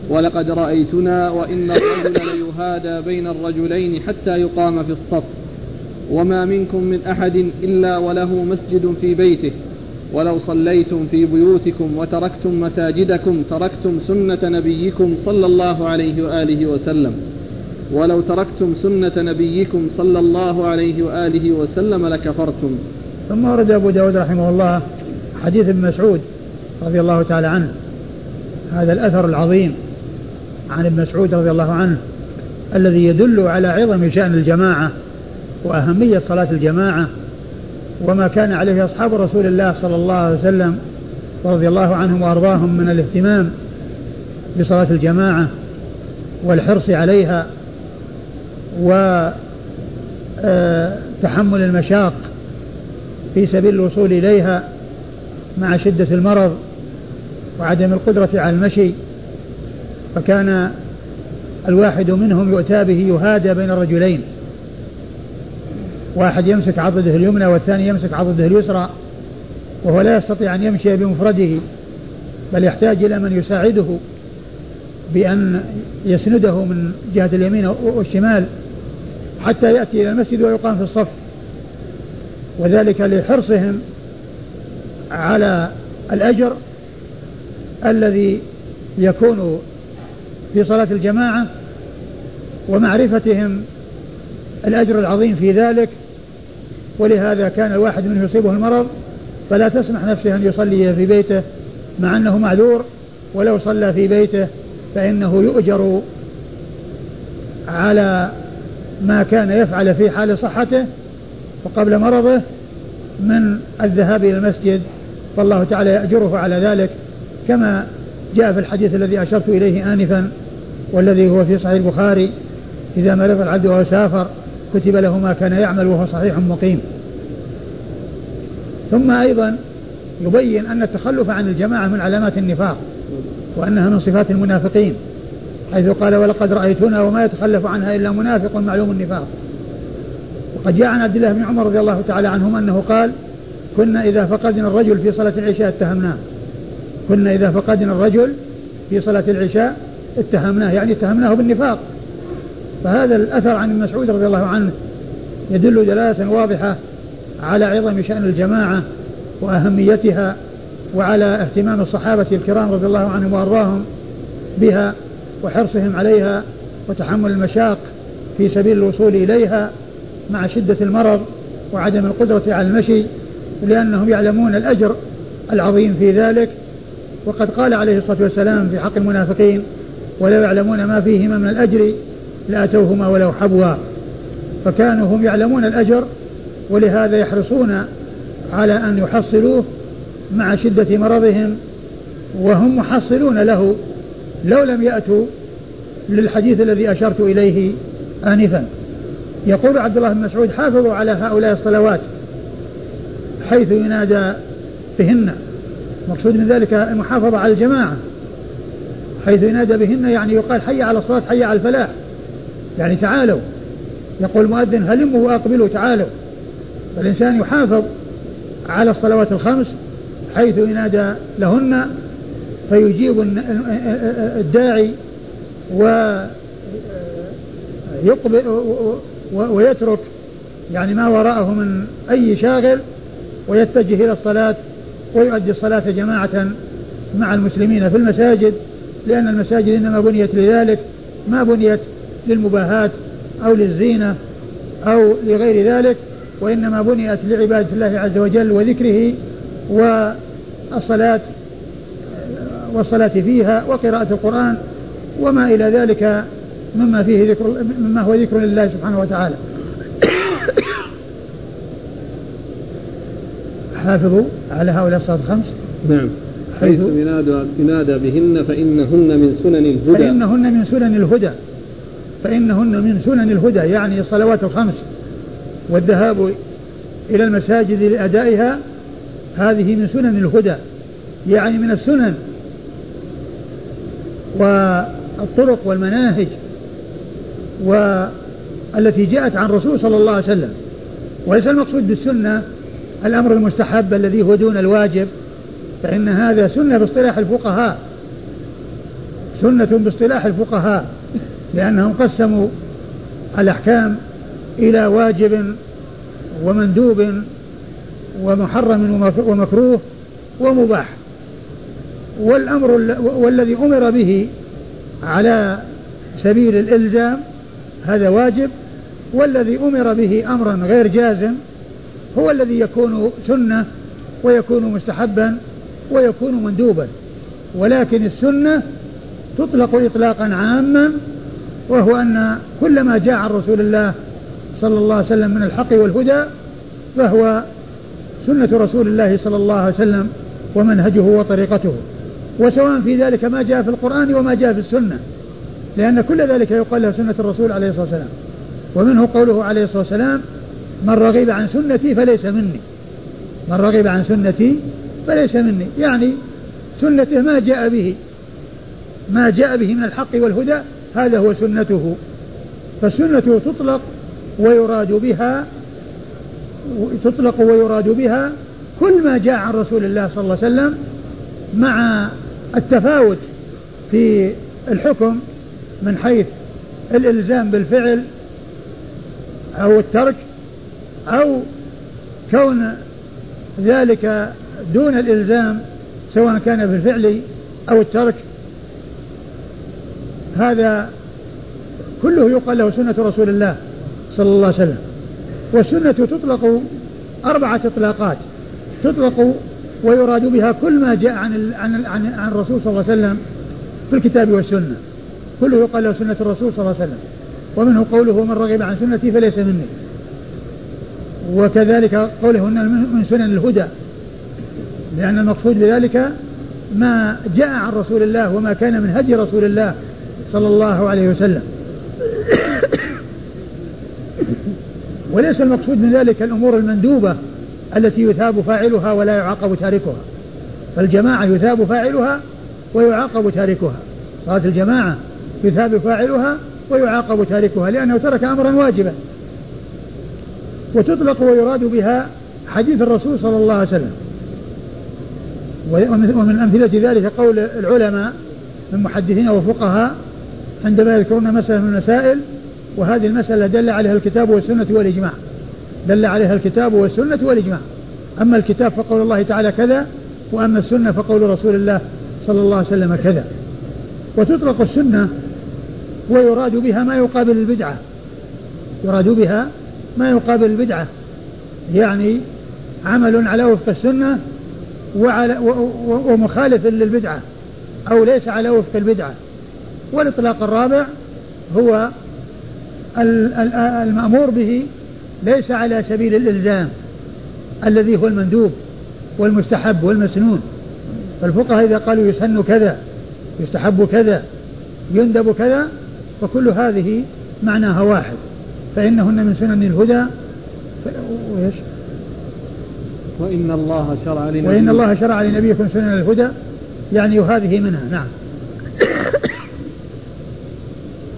ولقد رأيتنا وإن الرجل *coughs* ليهادى بين الرجلين حتى يقام في الصف. وما منكم من أحد إلا وله مسجد في بيته. ولو صليتم في بيوتكم وتركتم مساجدكم تركتم سنة نبيكم صلى الله عليه وآله وسلم. ولو تركتم سنة نبيكم صلى الله عليه وآله وسلم لكفرتم. ثم ورد أبو داود رحمه الله حديث ابن مسعود رضي الله تعالى عنه. هذا الأثر العظيم عن ابن مسعود رضي الله عنه الذي يدل على عظم شأن الجماعة وأهمية صلاة الجماعة وما كان عليه أصحاب رسول الله صلى الله عليه وسلم رضي الله عنهم وأرضاهم من الاهتمام بصلاة الجماعة والحرص عليها وتحمل آه، المشاق في سبيل الوصول إليها مع شدة المرض وعدم القدرة على المشي فكان الواحد منهم يؤتى به يهادى بين الرجلين. واحد يمسك عضده اليمنى والثاني يمسك عضده اليسرى وهو لا يستطيع أن يمشي بمفرده بل يحتاج إلى من يساعده بأن يسنده من جهة اليمين والشمال. حتى يأتي إلى المسجد ويقام في الصف. وذلك لحرصهم على الأجر الذي يكون في صلاة الجماعة ومعرفتهم الأجر العظيم في ذلك. ولهذا كان الواحد منهم يصيبه المرض فلا تسمح نفسه أن يصلي في بيته مع أنه معذور. ولو صلى في بيته فإنه يؤجر على ما كان يفعل في حال صحته وقبل مرضه من الذهاب إلى المسجد فالله تعالى يأجره على ذلك كما جاء في الحديث الذي أشرت إليه آنفا والذي هو في صحيح البخاري إذا مرض العبد وهو سافر كتب له ما كان يعمل وهو صحيح مقيم. ثم أيضا يبين أن التخلف عن الجماعة من علامات النفاق وأنها من صفات المنافقين. حيث قال ولقد رأيتنا وما يتخلف عنها إلا منافق معلوم النفاق. وقد جاء عن عبد الله بن عمر رضي الله تعالى عنهما أنه قال كنا إذا فقدنا الرجل في صلاة العشاء اتهمناه. كنا إذا فقدنا الرجل في صلاة العشاء اتهمناه. يعني اتهمناه بالنفاق. فهذا الأثر عن المسعود رضي الله عنه يدل دلالة واضحة على عظم شأن الجماعة وأهميتها وعلى اهتمام الصحابة الكرام رضي الله عنهم وأرضاهم بها. وحرصهم عليها وتحمل المشاق في سبيل الوصول إليها مع شدة المرض وعدم القدرة على المشي لأنهم يعلمون الأجر العظيم في ذلك. وقد قال عليه الصلاة والسلام في حق المنافقين ولو يعلمون ما فيهما من الأجر لأتوهما ولو حبوا فكانوا هم يعلمون الأجر ولهذا يحرصون على أن يحصلوه مع شدة مرضهم وهم محصلون له لو لم يأتوا للحديث الذي أشرت إليه آنفا. يقول عبد الله بن مسعود حافظوا على هؤلاء الصلوات حيث ينادى بهن. مقصود من ذلك المحافظة على الجماعة. حيث ينادى بهن يعني يقال حي على الصلاة حي على الفلاح. يعني تعالوا. يقول المؤذن هلموا وأقبلوا تعالوا. فالإنسان يحافظ على الصلوات الخمس حيث ينادى لهن فيجيب الداعي ويترك يعني ما وراءه من أي شاغل ويتجه إلى الصلاة ويؤدي الصلاة جماعة مع المسلمين في المساجد لأن المساجد إنما بنيت لذلك ما بنيت للمباهاة أو للزينة أو لغير ذلك وإنما بنيت لعبادة الله عز وجل وذكره والصلاة والصلاة فيها وقراءة القرآن وما إلى ذلك مما فيه ذكر مما هو ذكر لله سبحانه وتعالى. حافظوا على هؤلاء الصلاة الخمس. نعم. حيث ينادى, ينادى بهن فإنهن من سنن الهدى. فإنهن من سنن الهدى. فإنهن من سنن الهدى يعني الصلوات الخمس. والذهاب إلى المساجد لأدائها هذه من سنن الهدى يعني من السنن والطرق والمناهج والتي جاءت عن الرسول صلى الله عليه وسلم. وليس المقصود بالسنة الأمر المستحب الذي هو دون الواجب فإن هذا سنة باصطلاح الفقهاء. سنة باصطلاح الفقهاء لأنهم قسموا الأحكام إلى واجب ومندوب ومحرم ومكروه ومباح. والأمر والذي أمر به على سبيل الإلزام هذا واجب والذي أمر به أمرا غير جازم هو الذي يكون سنة ويكون مستحبا ويكون مندوبا. ولكن السنة تطلق إطلاقا عاما وهو أن كل ما جاء عن رسول الله صلى الله عليه وسلم من الحق والهدى فهو سنة رسول الله صلى الله عليه وسلم ومنهجه وطريقته. وسواء في ذلك ما جاء في القرآن وما جاء في السنة. لأن كل ذلك يقال له سنة الرسول عليه الصلاة والسلام. ومنه قوله عليه الصلاة والسلام من رغب عن سنتي فليس مني. من رغب عن سنتي فليس مني. يعني سنته ما جاء به. ما جاء به من الحق والهدى هذا هو سنته. فالسنة تطلق ويراد بها تطلق ويراد بها كل ما جاء عن رسول الله صلى الله عليه وسلم مع التفاوت في الحكم من حيث الإلزام بالفعل أو الترك أو كون ذلك دون الإلزام سواء كان في الفعل أو الترك. هذا كله يقال له سنة رسول الله صلى الله عليه وسلم. والسنة تطلق أربعة إطلاقات. تطلق ويراد بها كل ما جاء عن عن عن, الرسول صلى الله عليه وسلم في الكتاب والسنة. كله يقال له سنة الرسول صلى الله عليه وسلم. ومنه قوله من رغب عن سنتي فليس مني وكذلك قوله من سنن الهدى لأن المقصود بذلك ما جاء عن رسول الله وما كان من هدي رسول الله صلى الله عليه وسلم. *coughs* وليس المقصود من ذلك الأمور المندوبة التي يثاب فاعلها ولا يعاقب تاركها. فالجماعة يثاب فاعلها ويعاقب تاركها. صلاة الجماعة يثاب فاعلها ويعاقب تاركها لأنه ترك أمرا واجبا. وتطلق ويراد بها حديث الرسول صلى الله عليه وسلم. ومن أمثلة ذلك قول العلماء من محدثين وفقهاء عندما يذكرون مسألة من المسائل وهذه المسألة دل عليها الكتاب والسنة والإجماع. دل عليها الكتاب والسنة والإجماع. أما الكتاب فقول الله تعالى كذا وأما السنة فقول رسول الله صلى الله عليه وسلم كذا. وتطلق السنة ويراد بها ما يقابل البدعة. يراد بها ما يقابل البدعة. يعني عمل على وفق السنة وعلى ومخالف للبدعة أو ليس على وفق البدعة. والإطلاق الرابع هو المأمور به ليس على سبيل الإلزام الذي هو المندوب والمستحب والمسنون. فالفقهاء إذا قالوا يسن كذا يستحب كذا يندب كذا فكل هذه معناها واحد. فإنهن من سنن الهدى. وإيش؟ وإن الله شرع لنبيكم. وإن الله شرع لنبيكم سنن الهدى يعني وهذه منها. نعم. *coughs*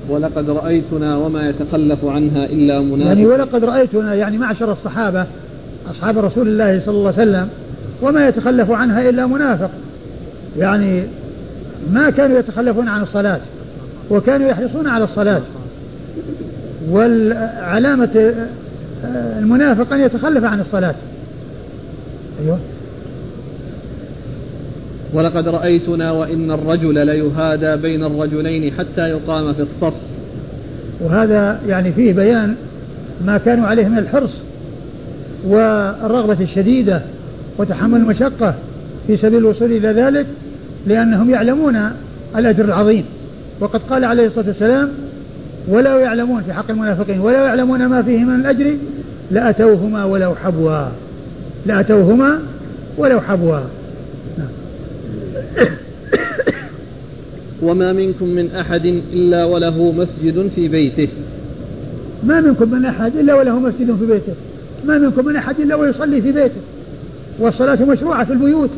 ولقد رأيتنا وما يتخلف عنها إلا منافق يعني ولقد رأيتنا يعني معشر الصحابة أصحاب رسول الله صلى الله عليه وسلم وما يتخلف عنها إلا منافق. يعني ما كانوا يتخلفون عن الصلاة وكانوا يحرصون على الصلاة. والعلامة المنافق أن يتخلف عن الصلاة. أيوه. ولقد رأيتنا وإن الرجل ليهادى بين الرجلين حتى يقام في الصف. وهذا يعني فيه بيان ما كانوا عليه من الحرص والرغبة الشديدة وتحمل المشقة في سبيل الوصول إلى ذلك لأنهم يعلمون الأجر العظيم. وقد قال عليه الصلاة والسلام ولو يعلمون في حق المنافقين ولو يعلمون ما فيه من الأجر لأتوهما ولو حبوا. لأتوهما ولو حبوا. *coughs* وما منكم من أحد إلا وله مسجد في بيته. ما منكم من أحد إلا وله مسجد في بيته. ما منكم من أحد إلا ويصلي في بيته. والصلاة مشروعة في البيوت.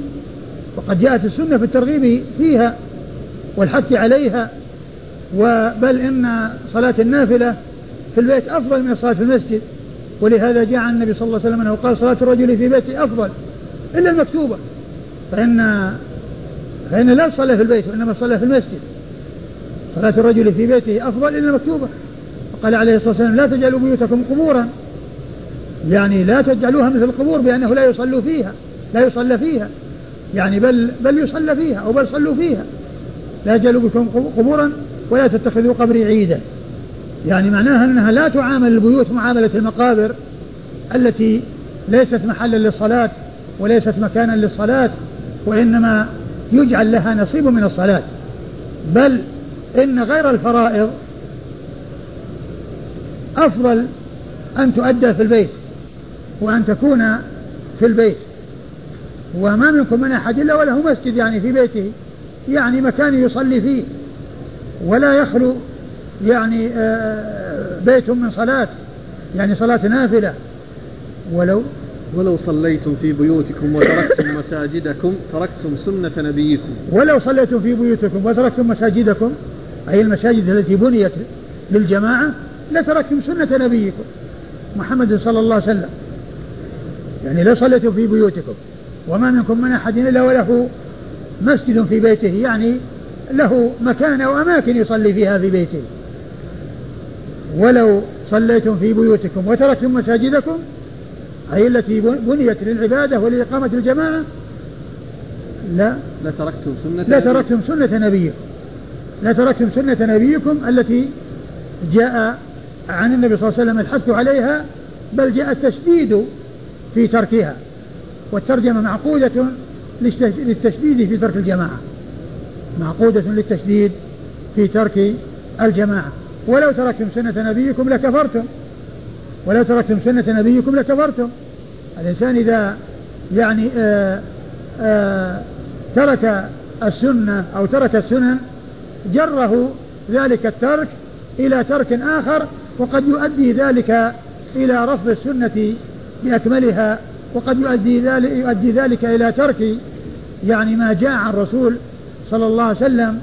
وقد جاءت السنة في الترغيب فيها والحث عليها. وبل إن صلاة النافلة في البيت أفضل من الصلاة في المسجد. ولهذا جاء عن النبي صلى الله عليه وسلم أنه قال صلاة الرجل في بيته أفضل إلا المكتوبة. فإن فإن لا تصلى في البيت وإنما صلى في المسجد. صلاة الرجل في بيته أفضل إلا المكتوبة. وقال عليه الصلاة والسلام لا تجعلوا بيوتكم قبورا. يعني لا تجعلوها مثل القبور بأنه لا يصلوا فيها لا يصلى فيها. يعني بل بل يصلى فيها أو بل صلوا فيها. لا تجعلوا بكم قبورا ولا تتخذوا قبري عيدا. يعني معناها أنها لا تعامل البيوت معاملة المقابر التي ليست محلا للصلاة وليست مكانا للصلاة وإنما يجعل لها نصيب من الصلاة. بل إن غير الفرائض أفضل أن تؤدى في البيت وأن تكون في البيت. وما منكم من أحد إلا وله مسجد يعني في بيته يعني مكان يصلي فيه ولا يخلو يعني آه، بيت من صلاة يعني صلاة نافلة. ولو ولو صليتم في بيوتكم وتركتم مساجدكم تركتم سنة نبيكم. ولو صليتم في بيوتكم وتركتم مساجدكم أي المساجد التي بنيت للجماعة لتركتم سنة نبيكم. محمد صلى الله عليه وسلم. يعني لو صليتم في بيوتكم وما منكم من أحد إلا وله مسجد في بيته يعني له مكان أو أماكن يصلي فيها في بيته. ولو صليتم في بيوتكم وتركتم مساجدكم أي التي بنيت للعبادة ولإقامة الجماعة؟ لا. لتركتم سنة لتركتم سنة نبيكم. لتركتم سنة نبيكم التي جاء عن النبي صلى الله عليه وسلم الحث عليها بل جاء التشديد في تركها. والترجمة معقودة للتشديد في ترك الجماعة. معقودة للتشديد في ترك الجماعة. ولو تركتم سنة نبيكم لكفرتم. ولو تركتم سنة نبيكم لكفرتم. الإنسان إذا يعني آآ آه، آآ آه، ترك السنة أو ترك السنن جره ذلك الترك إلى ترك آخر وقد يؤدي ذلك إلى رفض السنة بأكملها وقد يؤدي ذلك, يؤدي ذلك إلى ترك يعني ما جاء عن الرسول صلى الله عليه وسلم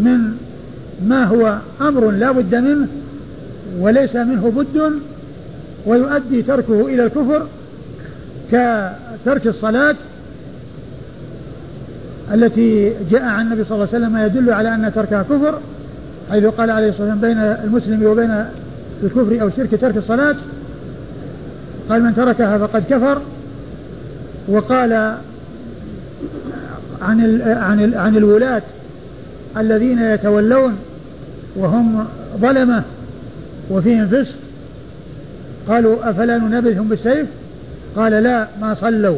من ما هو أمر لا بد منه وليس منه بد ويؤدي تركه إلى الكفر كترك الصلاة التي جاء عن النبي صلى الله عليه وسلم يدل على أن تركها كفر حيث قال عليه الصلاة والسلام بين المسلم وبين الكفر أو شرك ترك الصلاة. قال من تركها فقد كفر. وقال عن عن عن الولاة الذين يتولون وهم ظلمة وفيهم فسق. قالوا أفلا ننبذهم بالسيف؟ قال لا ما صلوا.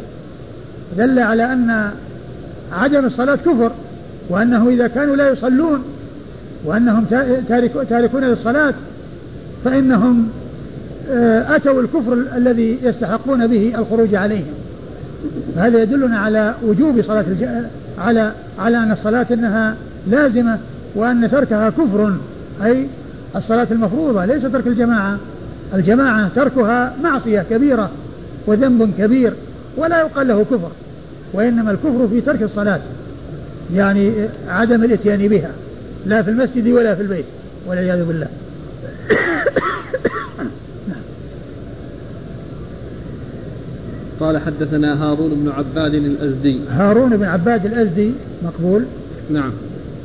دل على أن عدم الصلاة كفر وأنه إذا كانوا لا يصلون وأنهم تاركون للصلاة فإنهم آه، أتوا الكفر الذي يستحقون به الخروج عليهم. هذا يدلنا على وجوب صلاة الج... على على أن الصلاة أنها لازمة وأن تركها كفر أي الصلاة المفروضة ليس ترك الجماعة. الجماعة تركها معصية كبيرة وذنب كبير ولا يقال له كفر وإنما الكفر في ترك الصلاة يعني عدم الإتيان بها لا في المسجد ولا في البيت والعياذ بالله. *coughs* قال حدثنا هارون بن عباد الأزدي. هارون بن عباد الأزدي مقبول. نعم.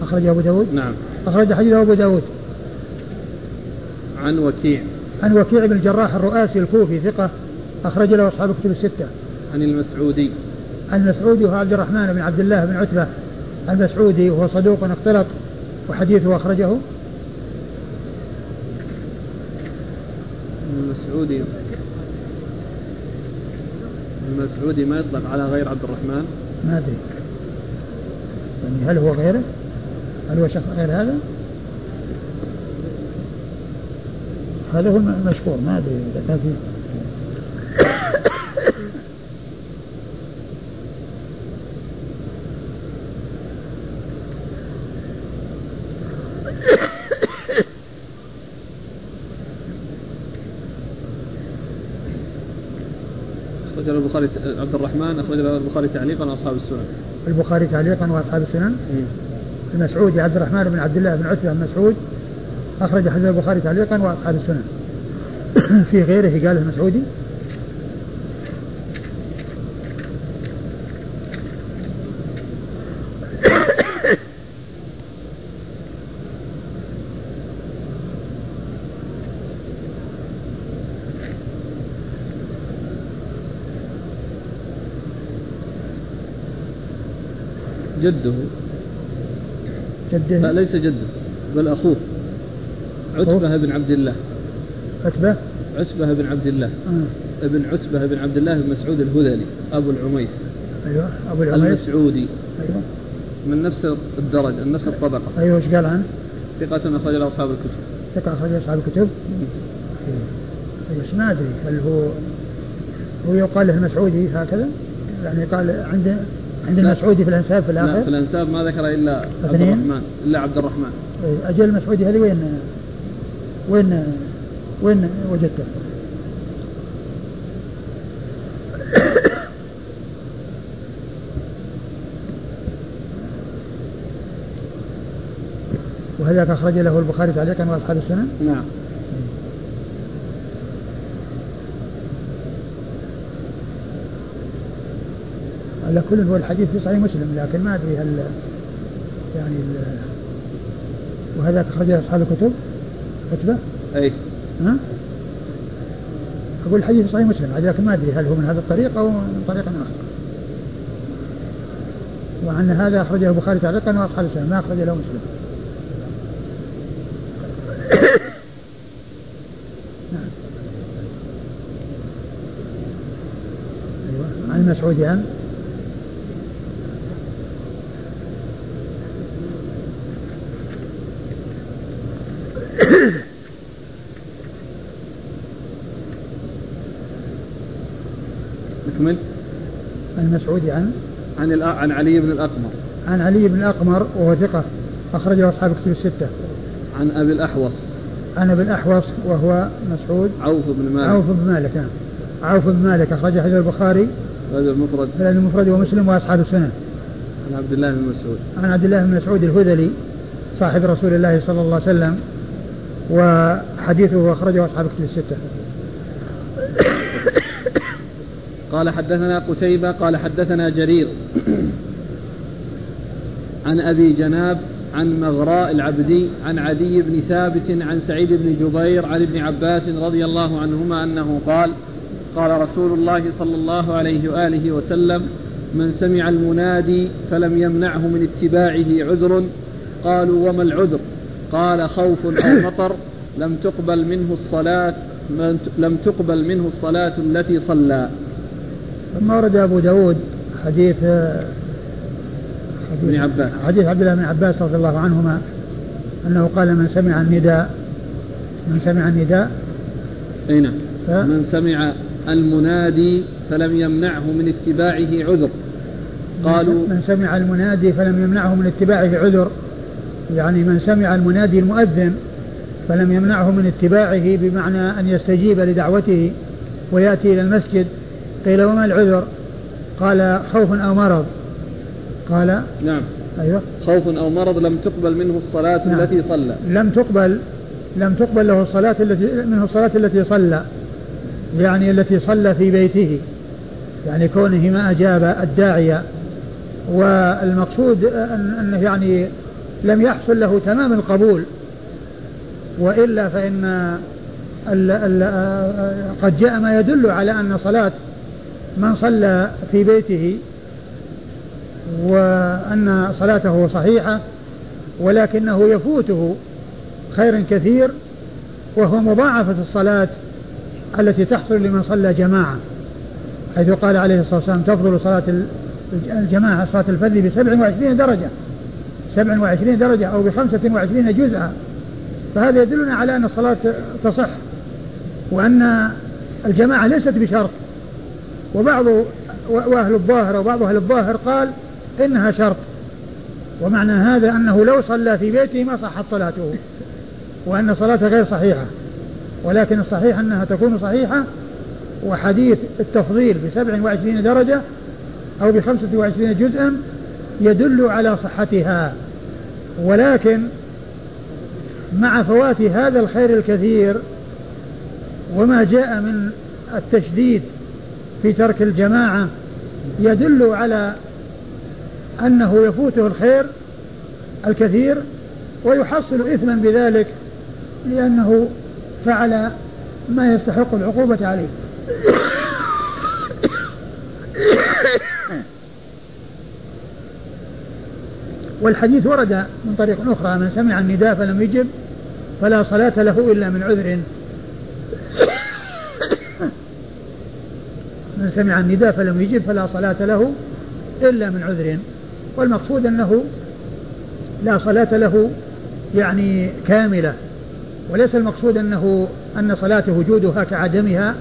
أخرج أبو داود. نعم. أخرج حديث أبو داود. عن وكيع. عن وكيع بن الجراح الرؤاسي الكوفي ثقة أخرج له أصحاب الكتب الستة عن المسعودي المسعودي هو عبد الرحمن بن عبد الله بن عتبة المسعودي وهو صدوق اختلط وحديثه أخرجه المسعودي المسعودي ما يطلق على غير عبد الرحمن؟ ما أدري يعني هل هو غيره؟ هل هو شخص غير هذا؟ هذا هو المشهور ما أدري إذا كان فيه أخرج البخاري عبد الرحمن أخرج البخاري تعليقا وأصحاب السنن. البخاري تعليقا وأصحاب السنن. المسعودي عبد الرحمن بن عبد الله بن عتبة بن مسعود أخرج حديث البخاري تعليقا وأصحاب السنن. *clears throat* في غيره قال المسعودي جده. جده. لا ليس جده بل أخوه. عتبة بن عبد الله. عتبة؟ عتبة بن عبد الله. آه. ابن عتبة بن عبد الله بن مسعود الهذلي أبو العميس. أيوه أبو العميس. المسعودي. أيوه. من نفس الدرجة من نفس الطبقة. أيوه إيش قال عنه؟ ثقة أخرج له أصحاب الكتب. ثقة أخرج أصحاب الكتب؟ بس ما أدري. هل هو هو يقال له المسعودي هكذا؟ يعني قال عند عند المسعودي في الأنساب في الآخر؟ لا في الأنساب ما ذكر إلا عبد الرحمن إلا عبد الرحمن. أجل المسعودي هذه وين؟ وين وين وجدته؟ وهذاك أخرج له البخاري تعليقا وأصحاب السنن؟ نعم على كل هو الحديث في صحيح مسلم لكن ما أدري هل يعني وهذا أخرج أصحاب الكتب كتبه؟ أي ها؟ أقول الحديث صحيح مسلم لكن ما أدري هل هو من هذا الطريق أو من طريق آخر. وعن هذا أخرجه البخاري تعليقا وأصحاب السنة ما أخرج له مسلم. نعم. أيوه عن المسعودي عن المسعودي عن عن عن علي بن الأقمر. عن علي بن الأقمر وهو ثقة أخرجه أصحاب كتب الستة. عن أبي الأحوص. عن أبي الأحوص وهو مسعود. عوف بن مالك. عوف بن مالك نعم. عوف بن مالك أخرج حديث البخاري. هذا المفرد. هذا المفرد ومسلم وأصحاب السنن عن عبد الله بن مسعود. عن عبد الله بن مسعود الهذلي صاحب رسول الله صلى الله عليه وسلم وحديثه أخرجه أصحاب كتب الستة. قال حدثنا قتيبة قال حدثنا جرير عن أبي جناب عن مغراء العبدي عن عدي بن ثابت عن سعيد بن جبير عن ابن عباس رضي الله عنهما أنه قال قال رسول الله صلى الله عليه وآله وسلم من سمع المنادي فلم يمنعه من اتباعه عذر. قالوا وما العذر؟ قال خوف أو مطر لم تقبل منه الصلاة لم تقبل منه الصلاة التي صلى. ثم ورد أبو داود حديث حديث ابن عباس. حديث عبد الله بن عباس رضي الله عنهما أنه قال من سمع النداء من سمع النداء أي نعم. ف... من سمع المنادي فلم يمنعه من اتباعه عذر. قالوا من سمع المنادي فلم يمنعه من اتباعه عذر. يعني من سمع المنادي المؤذن فلم يمنعه من اتباعه بمعنى أن يستجيب لدعوته ويأتي إلى المسجد قيل وما العذر؟ قال خوف أو مرض. قال نعم. أيوة. خوف أو مرض لم تقبل منه الصلاة نعم. التي صلى. لم تقبل لم تقبل له الصلاة التي منه الصلاة التي صلى. يعني التي صلى في بيته. يعني كونه ما أجاب الداعية. والمقصود أن أنه يعني لم يحصل له تمام القبول. وإلا فإن ال ال قد جاء ما يدل على أن صلاة من صلى في بيته وأن صلاته صحيحة ولكنه يفوته خير كثير وهو مضاعفة الصلاة التي تحصل لمن صلى جماعة حيث قال عليه الصلاة والسلام تفضل صلاة الجماعة صلاة الفذ ب 27 درجة 27 درجة أو ب 25 جزءا. فهذا يدلنا على أن الصلاة تصح وأن الجماعة ليست بشرط. وبعض وأهل الظاهر وبعض أهل الظاهر قال إنها شرط ومعنى هذا أنه لو صلى في بيته ما صحت صلاته وأن صلاته غير صحيحة ولكن الصحيح أنها تكون صحيحة وحديث التفضيل ب 27 درجة أو ب 25 جزءا يدل على صحتها. ولكن مع فوات هذا الخير الكثير وما جاء من التشديد في ترك الجماعة يدل على أنه يفوته الخير الكثير ويحصل إثما بذلك لأنه فعل ما يستحق العقوبة عليه. والحديث ورد من طريق أخرى من سمع النداء فلم يجب فلا صلاة له إلا من عذر. من سمع النداء فلم يجب فلا صلاة له إلا من عذر. والمقصود أنه لا صلاة له يعني كاملة. وليس المقصود أنه أن صلاته وجودها كعدمها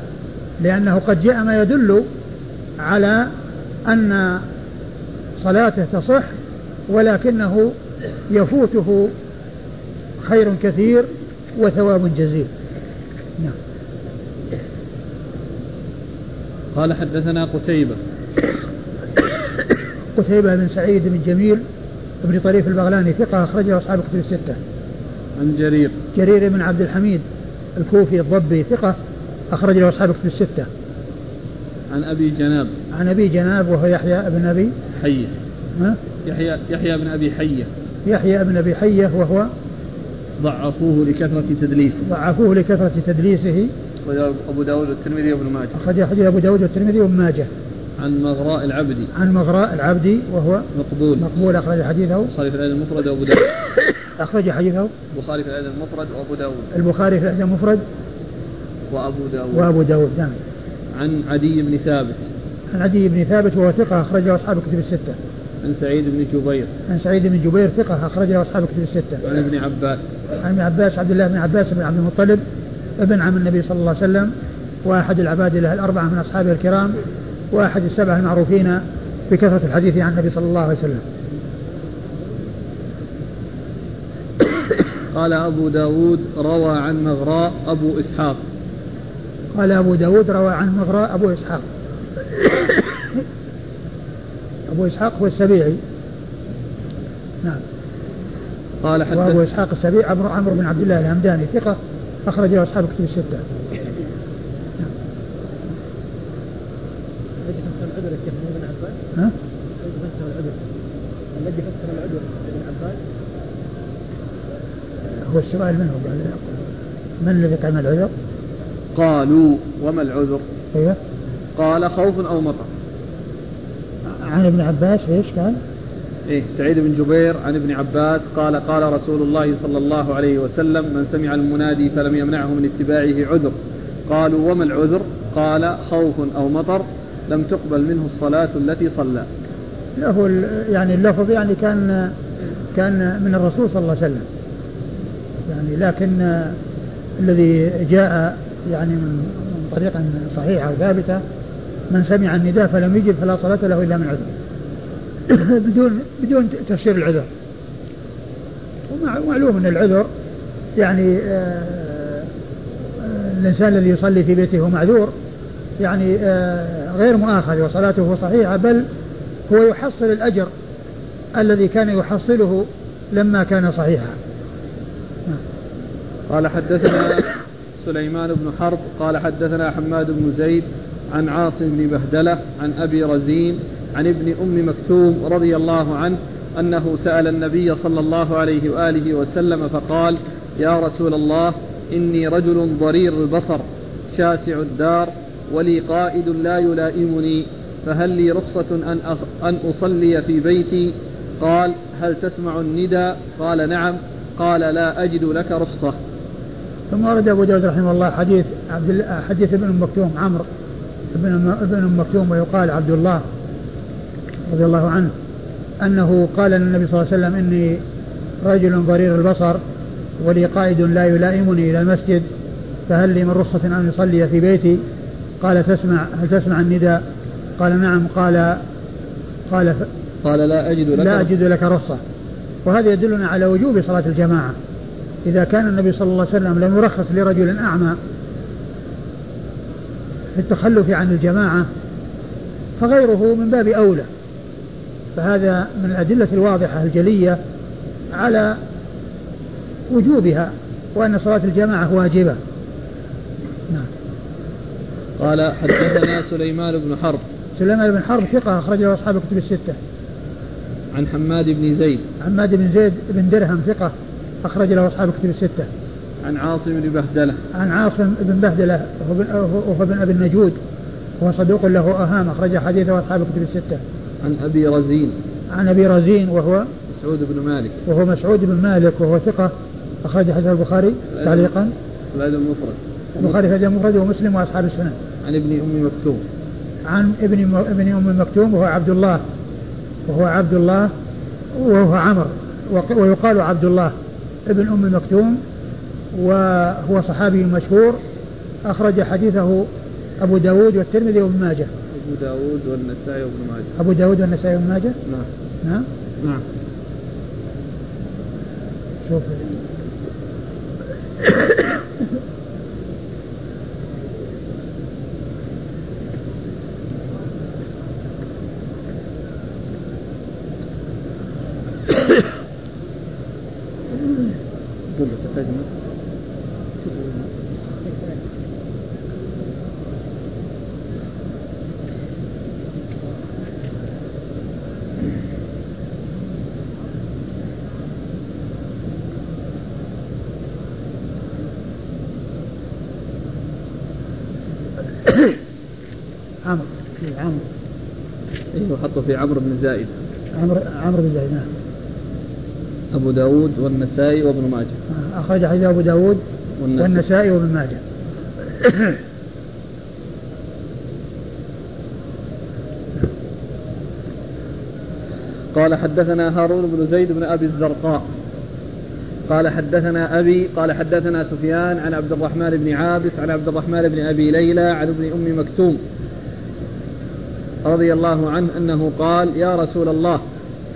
لأنه قد جاء ما يدل على أن صلاته تصح ولكنه يفوته خير كثير وثواب جزيل نعم قال حدثنا قتيبة *coughs* قتيبة بن سعيد بن جميل بن طريف البغلاني ثقة أخرجه أصحاب كتب الستة. عن جرير. جرير بن عبد الحميد الكوفي الضبي ثقة أخرج له أصحاب كتب الستة. عن أبي جناب. عن أبي جناب وهو يحيى بن أبي حية. ها؟ يحيى يحيى بن أبي حية. يحيى بن أبي حية وهو ضعفوه لكثرة تدليسه. ضعفوه لكثرة تدليسه. أبو داود والترمذي وابن ماجه. أخرج حديث أبو داود والترمذي وابن ماجه. عن مغراء العبدي. عن مغراء العبدي وهو مقبول. مقبول. أخرج حديثه. البخاري في الأدب المفرد وأبو داود. *coughs* أخرج حديثه. البخاري في الأدب المفرد وأبو داود. البخاري في الأدب المفرد وأبو داود. وأبو داود. نعم. عن عدي بن ثابت. عن عدي بن ثابت وهو ثقة أخرجه أصحاب الكتب الستة. عن سعيد بن جبير. عن سعيد بن جبير ثقة أخرجه أصحاب الكتب الستة. عن ابن عباس. عن ابن عباس عبد الله بن عباس بن عبد المطلب. ابن عم النبي صلى الله عليه وسلم وأحد العباد له الأربعة من أصحابه الكرام وأحد السبعة المعروفين بكثرة الحديث عن النبي صلى الله عليه وسلم. قال أبو داود روى عن مغراء أبو إسحاق. قال أبو داود روى عن مغراء أبو إسحاق. أبو إسحاق هو السبيعي. نعم. قال حدث وأبو إسحاق السبيعي عمرو عمرو بن عبد الله الهمداني ثقة. أخرجه أصحاب كتب الستة العذر الشيخ ابن عباس؟ ها؟ العذر الذي فسر العذر ابن عباس هو السؤال من هو من الذي قام العذر؟ قالوا وما العذر؟ أيوه قال خوف أو مطر عن ابن عباس إيش قال؟ إيه سعيد بن جبير عن ابن عباس قال قال رسول الله صلى الله عليه وسلم من سمع المنادي فلم يمنعه من اتباعه عذر. قالوا وما العذر؟ قال خوف أو مطر لم تقبل منه الصلاة التي صلى. له يعني اللفظ يعني كان كان من الرسول صلى الله عليه وسلم. يعني لكن الذي جاء يعني من طريق صحيحة وثابتة من سمع النداء فلم يجب فلا صلاة له إلا من عذر. *coughs* بدون بدون تفسير العذر. ومعلوم أن العذر يعني آه، آه، الإنسان الذي يصلي في بيته معذور يعني آه، غير مؤاخذ وصلاته صحيحة بل هو يحصل الأجر الذي كان يحصله لما كان صحيحا. قال حدثنا سليمان بن حرب قال حدثنا حماد بن زيد عن عاصم بن بهدلة عن أبي رزين عن ابن أم مكتوم رضي الله عنه أنه سأل النبي صلى الله عليه وآله وسلم فقال يا رسول الله إني رجل ضرير البصر شاسع الدار ولي قائد لا يلائمني فهل لي رخصة أن أن أصلي في بيتي؟ قال هل تسمع الندى؟ قال نعم. قال لا أجد لك رخصة. ثم ورد أبو داود رحمه الله حديث عبد حديث ابن مكتوم عمرو ابن ابن مكتوم ويقال عبد الله رضي الله عنه أنه قال للنبي صلى الله عليه وسلم إني رجل ضرير البصر ولي قائد لا يلائمني إلى المسجد فهل لي من رخصة أن أصلي في بيتي؟ قال تسمع هل تسمع النداء؟ قال نعم. قال قال ف... قال لا أجد لك لا أجد لك رخصة. وهذا يدلنا على وجوب صلاة الجماعة. إذا كان النبي صلى الله عليه وسلم لم يرخص لرجل أعمى في التخلف عن الجماعة فغيره من باب أولى. فهذا من الأدلة الواضحة الجلية على وجوبها وأن صلاة الجماعة واجبة. نعم. قال حدثنا سليمان بن حرب. سليمان بن حرب ثقة أخرج له أصحاب الكتب الستة. عن حماد بن زيد. حماد بن زيد بن درهم ثقة أخرج له أصحاب الكتب الستة. عن عاصم بن بهدلة. عن عاصم بن بهدلة وهو بن أبي النجود وهو صدوق له أهام أخرج حديثه أصحاب الكتب الستة. عن أبي رزين. عن أبي رزين وهو مسعود بن مالك. وهو مسعود بن مالك وهو ثقة أخرج حديث البخاري تعليقا. الأدب المفرد. البخاري في الأدب المفرد ومسلم وأصحاب السنن عن ابن أم مكتوم. عن ابن ابن أم مكتوم وهو عبد الله. وهو عبد الله وهو عمر. ويقال عبد الله ابن أم مكتوم وهو صحابي مشهور. أخرج حديثه أبو داود والترمذي وابن ماجه. أبو داود والنسائي وابن ماجه. أبو داود والنسائي وابن ماجه؟ نعم. نعم. نعم. شوف عمرو في عمرو أيوه حطه في عمرو بن زايد. عمرو عمرو بن زايد نعم. أبو داود والنسائي وابن ماجه. آه، أخرج حديث أبو داود والنسائي, والنسائي وابن ماجه. *coughs* قال حدثنا هارون بن زيد بن أبي الزرقاء. قال حدثنا أبي قال حدثنا سفيان عن عبد الرحمن بن عابس عن عبد الرحمن بن أبي ليلى عن ابن أم مكتوم. رضي الله عنه أنه قال يا رسول الله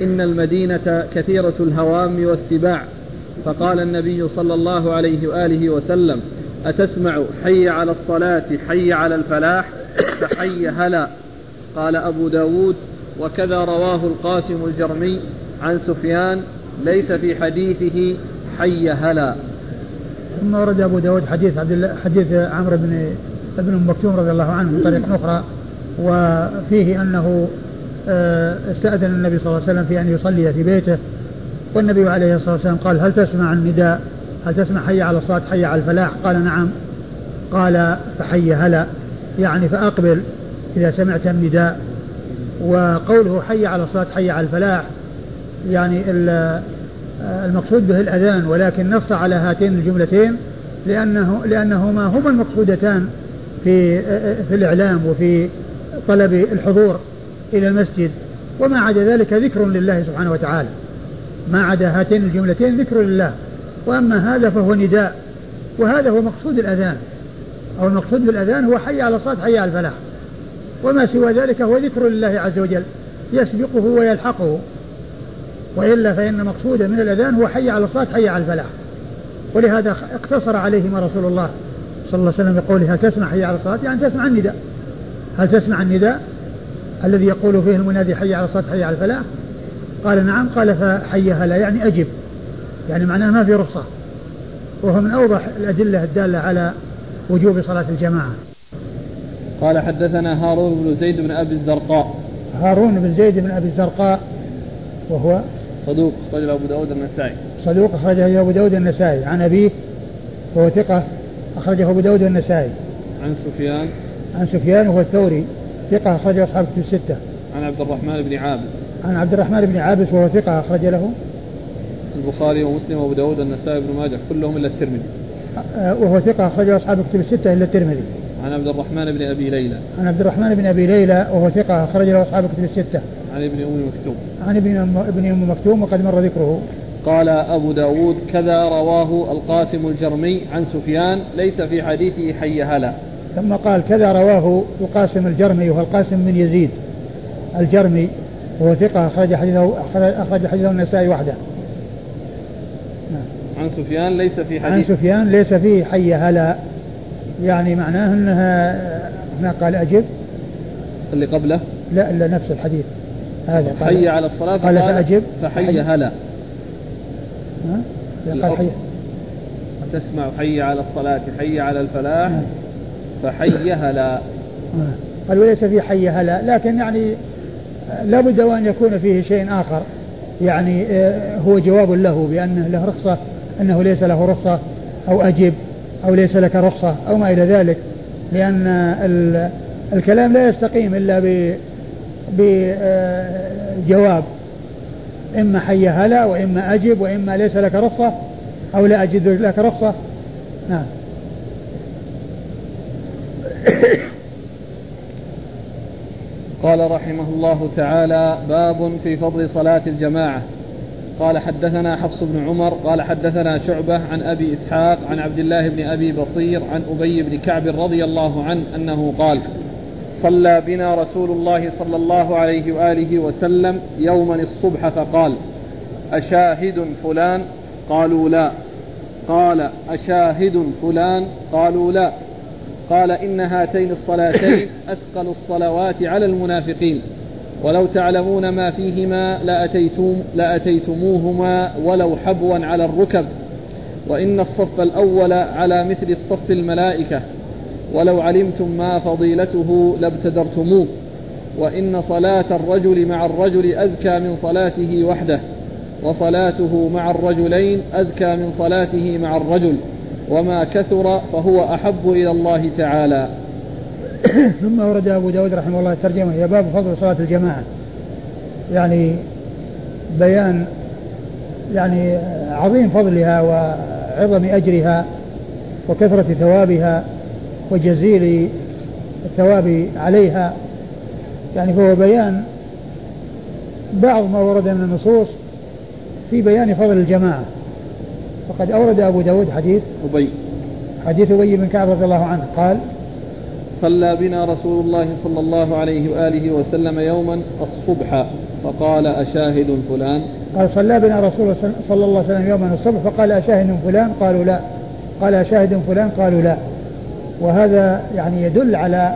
إن المدينة كثيرة الهوام والسباع. فقال النبي صلى الله عليه وآله وسلم أتسمع حي على الصلاة حي على الفلاح فحي هلا. قال أبو داود وكذا رواه القاسم الجرمي عن سفيان ليس في حديثه حي هلا. ثم ورد أبو داود حديث عبد الله حديث عمرو بن ابن مكتوم رضي الله عنه من طريق أخرى. وفيه أنه آه، استأذن النبي صلى الله عليه وسلم في أن يصلي في بيته والنبي عليه الصلاة والسلام قال هل تسمع النداء؟ هل تسمع حي على الصلاة حي على الفلاح؟ قال نعم. قال فحي هلا. يعني فأقبل إذا سمعت النداء. وقوله حي على الصلاة حي على الفلاح يعني المقصود به الأذان ولكن نص على هاتين الجملتين لأنه لأنهما هما المقصودتان في في الإعلام وفي طلب الحضور إلى المسجد وما عدا ذلك ذكر لله سبحانه وتعالى. ما عدا هاتين الجملتين ذكر لله. وأما هذا فهو نداء وهذا هو مقصود الأذان. أو المقصود بالأذان هو حي على الصلاة حي على الفلاح. وما سوى ذلك هو ذكر لله عز وجل يسبقه ويلحقه. وإلا فإن مقصودا من الأذان هو حي على الصلاة حي على الفلاح. ولهذا اقتصر عليهما رسول الله صلى الله عليه وسلم بقوله هل تسمع حي على الصلاة؟ يعني تسمع النداء. هل تسمع النداء الذي يقول فيه المنادي حي على الصلاة حي على الفلاح؟ قال نعم قال فحي هلا يعني أجب يعني معناه ما في رخصة. وهو من أوضح الأدلة الدالة على وجوب صلاة الجماعة. قال حدثنا هارون بن زيد بن أبي الزرقاء. هارون بن زيد بن أبي الزرقاء وهو صدوق أخرجه أبو داود النسائي. صدوق أخرجه أبو داود النسائي. عن أبيه وهو ثقة أخرجه أبو داود النسائي. عن سفيان عن سفيان وهو الثوري ثقة أخرجه أصحاب في الستة. عن عبد الرحمن بن عابس. عن عبد الرحمن بن عابس وهو ثقة أخرج له. البخاري ومسلم وأبو داود النسائي بن ماجه كلهم إلا الترمذي. وهو ثقة أخرجه أصحاب الكتب الستة إلا الترمذي. عن عبد الرحمن بن أبي ليلى. عن عبد الرحمن بن أبي ليلى وهو ثقة أخرج له أصحاب الكتب الستة. عن ابن أم مكتوم. عن ابن ابن أم مكتوم وقد مر ذكره. قال أبو داود كذا رواه القاسم الجرمي عن سفيان ليس في حديثه حي هلا. ثم قال كذا رواه القاسم الجرمي وهو القاسم بن يزيد الجرمي وهو ثقة أخرج حديثه أخرج حديثه النسائي وحده. عن سفيان ليس في حديث. عن سفيان ليس فيه حي هلا يعني معناه أنها هنا قال أجب؟ اللي قبله؟ لا إلا نفس الحديث. هذا قال حي على الصلاة قال فأجب؟ فحي هلا. قال حي. وتسمع حي على الصلاة حي على الفلاح. فحي هلا قال وليس في حي هلا لكن يعني لابد وأن يكون فيه شيء آخر. يعني آه، هو جواب له بأنه له رخصة أنه ليس له رخصة أو أجب أو ليس لك رخصة أو ما إلى ذلك. لأن الكلام لا يستقيم إلا بجواب إما حي هلا وإما أجب وإما ليس لك رخصة أو لا أجد لك رخصة. نعم. قال رحمه الله تعالى باب في فضل صلاة الجماعة. قال حدثنا حفص بن عمر قال حدثنا شعبة عن أبي إسحاق عن عبد الله بن أبي بصير عن أبي بن كعب رضي الله عنه أنه قال صلى بنا رسول الله صلى الله عليه وآله وسلم يوما الصبح فقال أشاهد فلان؟ قالوا لا. قال أشاهد فلان؟ قالوا لا. قال إن هاتين الصلاتين أثقل الصلوات على المنافقين. ولو تعلمون ما فيهما لأتيتم لأتيتموهما ولو حبوا على الركب. وإن الصف الأول على مثل الصف الملائكة. ولو علمتم ما فضيلته لابتدرتموه. وإن صلاة الرجل مع الرجل أذكى من صلاته وحده. وصلاته مع الرجلين أذكى من صلاته مع الرجل. وما كثر فهو أحب إلى الله تعالى. *coughs* ثم ورد أبو داود رحمه الله الترجمة هي باب فضل صلاة الجماعة. يعني بيان يعني عظيم فضلها وعظم أجرها وكثرة ثوابها وجزيل الثواب عليها. يعني فهو بيان بعض ما ورد من النصوص في بيان فضل الجماعة. وقد أورد أبو داود حديث أبي. حديث أبي بن كعب رضي الله عنه. قال صلى بنا رسول الله صلى الله عليه وآله وسلم يوما الصبح فقال أشاهد فلان. قال صلى بنا رسول صلى الله عليه وسلم يوما الصبح فقال أشاهد فلان؟ قالوا لا. قال أشاهد فلان؟ قالوا لا. وهذا يعني يدل على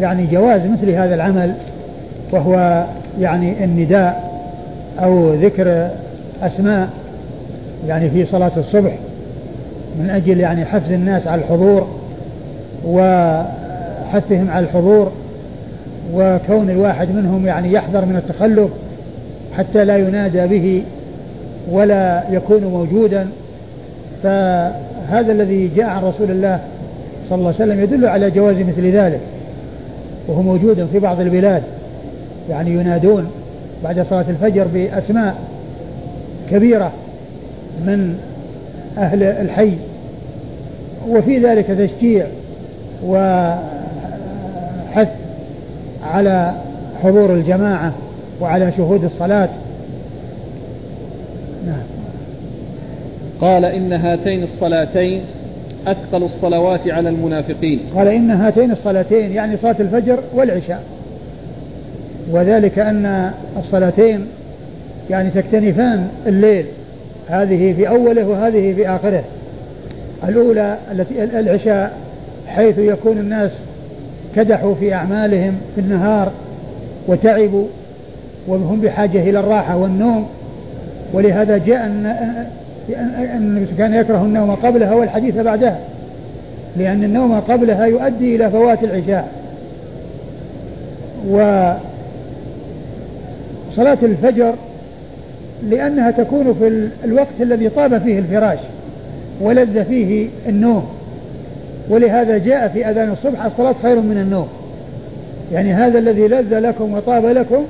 يعني جواز مثل هذا العمل وهو يعني النداء أو ذكر أسماء. يعني في صلاة الصبح من أجل يعني حفز الناس على الحضور وحثهم على الحضور وكون الواحد منهم يعني يحذر من التخلف حتى لا ينادى به ولا يكون موجودا. فهذا الذي جاء عن رسول الله صلى الله عليه وسلم يدل على جواز مثل ذلك وهو موجود في بعض البلاد يعني ينادون بعد صلاة الفجر بأسماء كبيرة من أهل الحي وفي ذلك تشجيع وحث على حضور الجماعة وعلى شهود الصلاة. نعم. قال إن هاتين الصلاتين أثقل الصلوات على المنافقين. قال إن هاتين الصلاتين يعني صلاة الفجر والعشاء. وذلك أن الصلاتين يعني تكتنفان الليل. هذه في أوله وهذه في آخره. الأولى التي العشاء حيث يكون الناس كدحوا في أعمالهم في النهار وتعبوا وهم بحاجة إلى الراحة والنوم. ولهذا جاء أن كان يكره النوم قبلها والحديث بعدها لأن النوم قبلها يؤدي إلى فوات العشاء. وصلاة الفجر لأنها تكون في الوقت الذي طاب فيه الفراش ولذ فيه النوم. ولهذا جاء في أذان الصبح الصلاة خير من النوم. يعني هذا الذي لذ لكم وطاب لكم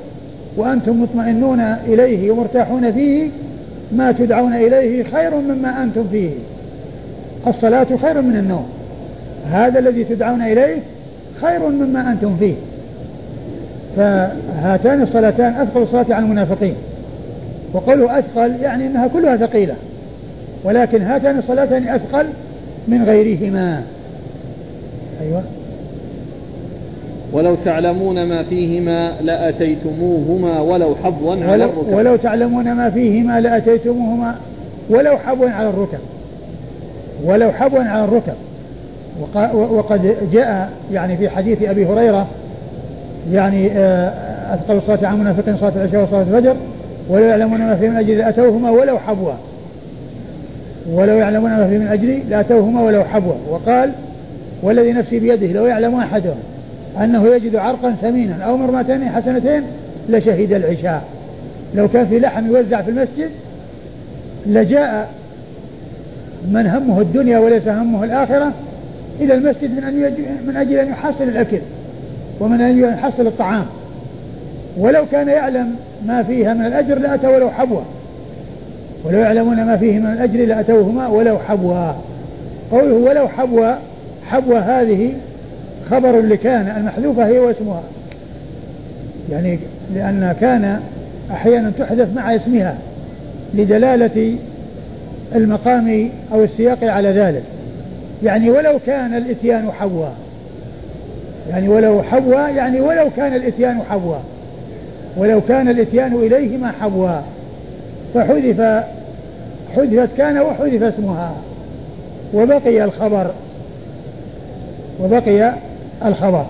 وأنتم مطمئنون إليه ومرتاحون فيه ما تدعون إليه خير مما أنتم فيه. الصلاة خير من النوم. هذا الذي تدعون إليه خير مما أنتم فيه. فهاتان الصلاتان أثقل الصلاة على المنافقين. وقوله أثقل يعني أنها كلها ثقيلة. ولكن هاتان الصلاتان أثقل من غيرهما. أيوة. ولو تعلمون ما فيهما لأتيتموهما ولو حبوا على الركب. ولو تعلمون ما فيهما لأتيتموهما ولو حبوا على الركب. ولو حبوا على الركب. وق- وقد جاء يعني في حديث أبي هريرة يعني آه، أثقل الصلاة عن منافقين صلاة العشاء وصلاة الفجر. ولو يعلمون ما فيه من أجل لأتوهما ولو حبوا. ولو يعلمون ما فيه من أجلي لأتوهما ولو حبوا. وقال والذي نفسي بيده لو يعلم أحدهم أنه يجد عرقا ثمينا أو مرمتين حسنتين لشهد العشاء. لو كان في لحم يوزع في المسجد لجاء من همه الدنيا وليس همه الآخرة إلى المسجد من أن من أجل أن يحصل الأكل ومن أجل أن يحصل الطعام. ولو كان يعلم ما فيها من الأجر لأتى ولو حبوا ولو يعلمون ما فيه من الأجر لأتوهما ولو حبوا قوله ولو حبوا حبوا هذه خبر لكان المحذوفة هي واسمها. يعني لأن كان أحيانا تحدث مع اسمها لدلالة المقام أو السياق على ذلك. يعني ولو كان الإتيان حوا يعني ولو حوا يعني ولو كان الإتيان حوا ولو كان الإتيان إليهما حوا فحذف حذفت كان وحذف اسمها وبقي الخبر وبقي الخبر.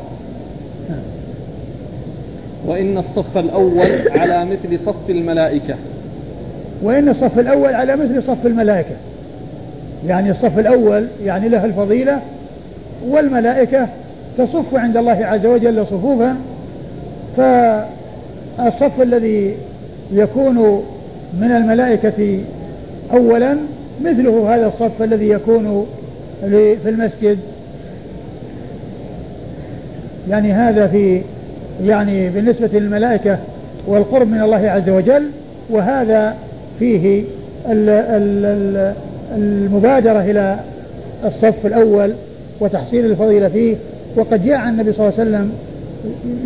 وإن الصف الأول على مثل صف الملائكة. وإن الصف الأول على مثل صف الملائكة. يعني الصف الأول يعني له الفضيلة والملائكة تصف عند الله عز وجل صفوفا فالصف الذي يكون من الملائكة أولا مثله هذا الصف الذي يكون في المسجد. يعني هذا في يعني بالنسبة للملائكة والقرب من الله عز وجل وهذا فيه ال- ال- ال- المبادرة إلى الصف الأول وتحصيل الفضيلة فيه. وقد جاء النبي صلى الله عليه وسلم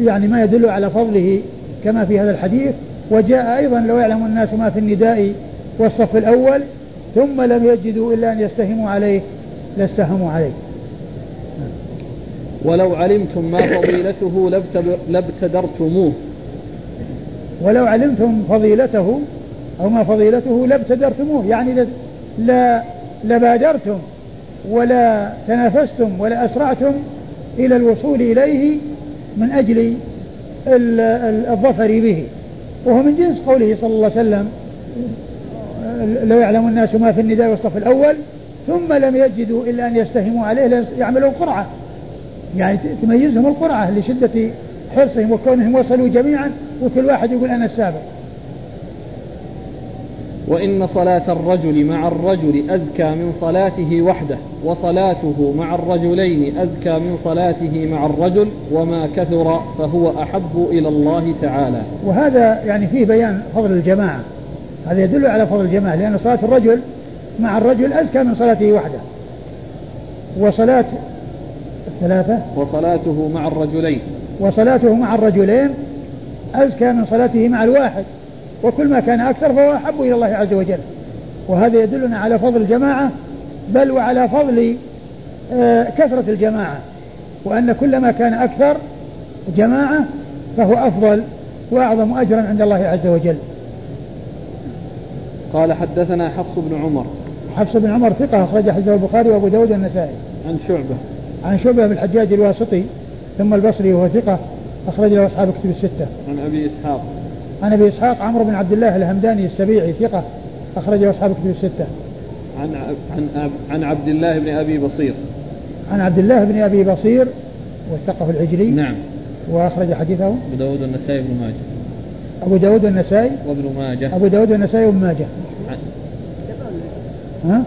يعني ما يدل على فضله كما في هذا الحديث وجاء أيضا لو يعلم الناس ما في النداء والصف الأول ثم لم يجدوا إلا أن يستهموا عليه لاستهموا عليه. ولو علمتم ما فضيلته لابتدرتموه. ولو علمتم فضيلته أو ما فضيلته لابتدرتموه يعني لا لبادرتم ولا تنافستم ولا أسرعتم إلى الوصول إليه من أجل الظفر به. وهو من جنس قوله صلى الله عليه وسلم لو يعلم الناس ما في النداء والصف الأول ثم لم يجدوا إلا أن يستهموا عليه يعملون قرعة يعني تميزهم القرعة لشدة حرصهم وكونهم وصلوا جميعا وكل واحد يقول أنا السابق. وإن صلاة الرجل مع الرجل أزكى من صلاته وحده وصلاته مع الرجلين أزكى من صلاته مع الرجل وما كثر فهو أحب إلى الله تعالى. وهذا يعني فيه بيان فضل الجماعة. هذا يدل على فضل الجماعة لأن صلاة الرجل مع الرجل أزكى من صلاته وحده. وصلاة الثلاثة؟ وصلاته مع الرجلين. وصلاته مع الرجلين أزكى من صلاته مع الواحد. وكل ما كان أكثر فهو أحب إلى الله عز وجل. وهذا يدلنا على فضل الجماعة بل وعلى فضل آه، كثرة الجماعة. وأن كلما كان أكثر جماعة فهو أفضل وأعظم أجرا عند الله عز وجل. قال حدثنا حفص بن عمر. حفص بن عمر ثقة أخرج حديثه البخاري وأبو داود والنسائي. عن شعبة. عن شعبة بن الحجاج الواسطي ثم البصري وهو ثقة أخرج له أصحاب كتب الستة. عن أبي إسحاق. عن أبي إسحاق عمرو بن عبد الله الهمداني السبيعي ثقة أخرجه أصحاب الكتب الستة. عن عن عن عبد الله بن أبي بصير. عن عبد الله بن أبي بصير وثقه العجلي. نعم. وأخرج حديثه. أبو داود والنسائي بن ماجه. أبو داود والنسائي. وابن ماجه. أبو داود والنسائي وابن ماجه. عن ها؟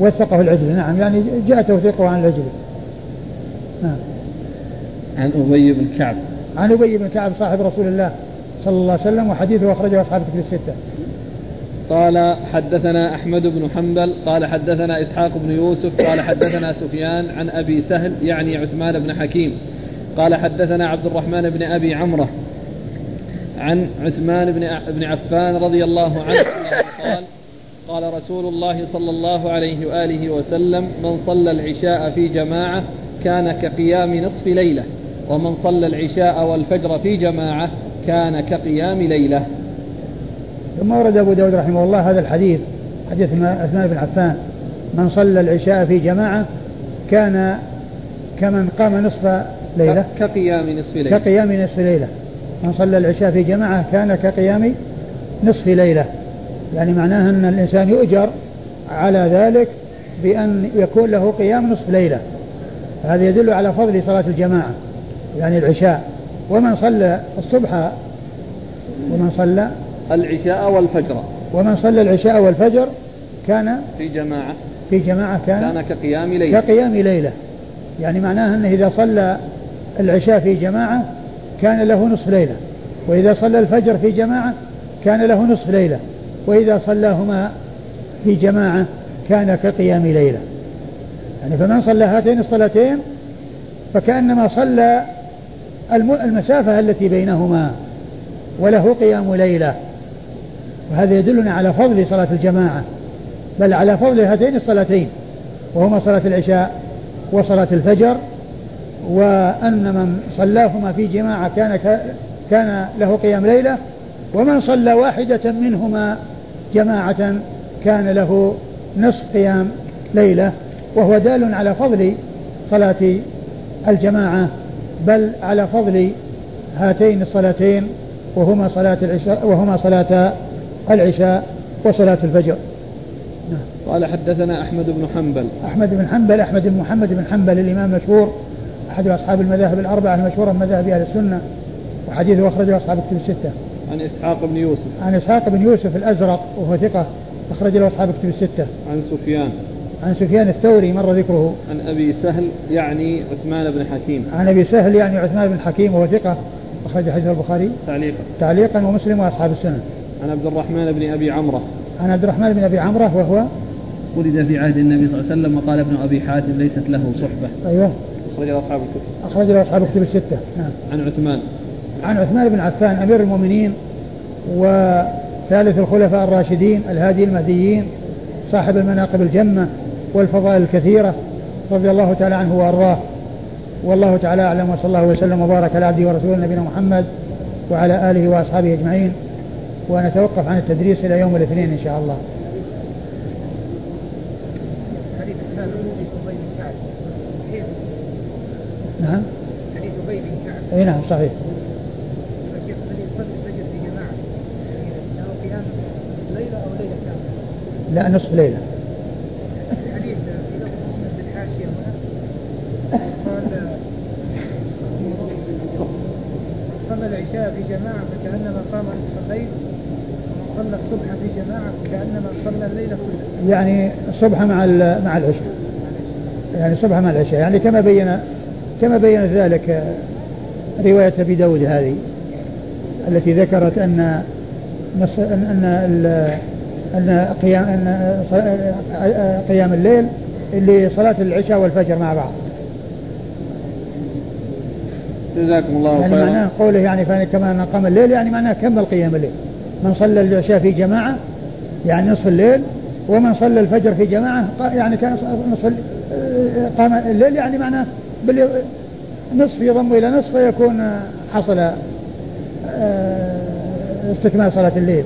وثقه العجلي. نعم يعني جاء توثيقه عن العجلي. نعم. عن أبي بن كعب. عن أبي بن كعب صاحب رسول الله. صلى الله عليه وسلم وحديثه أخرجه أصحاب الكتب الستة. قال حدثنا أحمد بن حنبل قال حدثنا إسحاق بن يوسف قال حدثنا سفيان عن أبي سهل يعني عثمان بن حكيم. قال حدثنا عبد الرحمن بن أبي عمرة عن عثمان بن بن عفان رضي الله عنه قال قال رسول الله صلى الله عليه وآله وسلم من صلى العشاء في جماعة كان كقيام نصف ليلة ومن صلى العشاء والفجر في جماعة كان كقيام ليلة. ثم ورد أبو داود رحمه الله هذا الحديث حديث عثمان بن عفان. من صلى العشاء في جماعة كان كمن قام نصف ليلة. كقيام نصف ليلة. كقيام نصف ليلة. من صلى العشاء في جماعة كان كقيام نصف ليلة. يعني معناه أن الإنسان يؤجر على ذلك بأن يكون له قيام نصف ليلة. هذا يدل على فضل صلاة الجماعة يعني العشاء. ومن صلى الصبح ومن صلى العشاء والفجر. ومن صلى العشاء والفجر كان في جماعة. في جماعة كان كان كقيام ليلة. كقيام ليلة. يعني معناه أنه إذا صلى العشاء في جماعة كان له نصف ليلة. وإذا صلى الفجر في جماعة كان له نصف ليلة. وإذا صلاهما في جماعة كان كقيام ليلة. يعني فمن صلى هاتين الصلاتين فكأنما صلى المسافة التي بينهما وله قيام ليلة. وهذا يدلنا على فضل صلاة الجماعة بل على فضل هاتين الصلاتين وهما صلاة العشاء وصلاة الفجر وأن من صلاهما في جماعة كان كان له قيام ليلة ومن صلى واحدة منهما جماعة كان له نصف قيام ليلة. وهو دال على فضل صلاة الجماعة. بل على فضل هاتين الصلاتين وهما صلاة العشاء وهما صلاة العشاء وصلاة الفجر. نعم. قال حدثنا أحمد بن حنبل. أحمد بن حنبل أحمد بن محمد بن حنبل الإمام المشهور أحد أصحاب المذاهب الأربعة المشهورة من مذاهب أهل السنة وحديثه أخرجه أصحاب الكتب الستة. عن إسحاق بن يوسف. عن إسحاق بن يوسف الأزرق وهو ثقة أخرج له أصحاب الكتب الستة. عن سفيان. عن سفيان الثوري مر ذكره. عن أبي سهل يعني عثمان بن حكيم. عن أبي سهل يعني عثمان بن حكيم وهو ثقة أخرج حديث البخاري. تعليقا. تعليقا ومسلم وأصحاب السنة. عن عبد الرحمن بن أبي عمرة. عن عبد الرحمن بن أبي عمرة وهو ولد في عهد النبي صلى الله عليه وسلم وقال ابن أبي حاتم ليست له صحبة. أيوه. أخرج له أصحاب الكتب. أخرج له أصحاب الكتب الستة. نعم. عن عثمان. عن عثمان بن عفان أمير المؤمنين وثالث الخلفاء الراشدين الهادي المهديين صاحب المناقب الجمة والفضائل الكثيرة رضي الله تعالى عنه وأرضاه. والله تعالى أعلم وصلى الله وسلم وبارك على عبده ورسوله نبينا محمد وعلى آله وأصحابه أجمعين. ونتوقف عن التدريس إلى يوم الاثنين إن شاء الله. نعم. حديث أبي بن كعب أي نعم صحيح. الشيخ الذي يصلي الفجر في جماعة له قيام ليلة أو ليلة كاملة؟ لا نصف ليلة الحديث في لفظ مسلم بالحاشية هنا قال صلى العشاء في جماعة فكأنما قام نصف الليل صلى الصبح في جماعة فكأنما صلى الليل كله. يعني الصبح مع مع العشاء. يعني الصبح مع العشاء. يعني كما بين كما بينت ذلك رواية أبي داود هذه التي ذكرت أن أن أن قيام أن قيام الليل لصلاة العشاء والفجر مع بعض. جزاكم الله يعني خيرا. معناه قوله يعني كما قام الليل يعني معناه كمل قيام الليل. من صلى العشاء في جماعة يعني نصف الليل ومن صلى الفجر في جماعة يعني كان نصف قام الليل يعني معناه نصف يضم إلى نصف فيكون حصل آه، استكمال صلاة الليل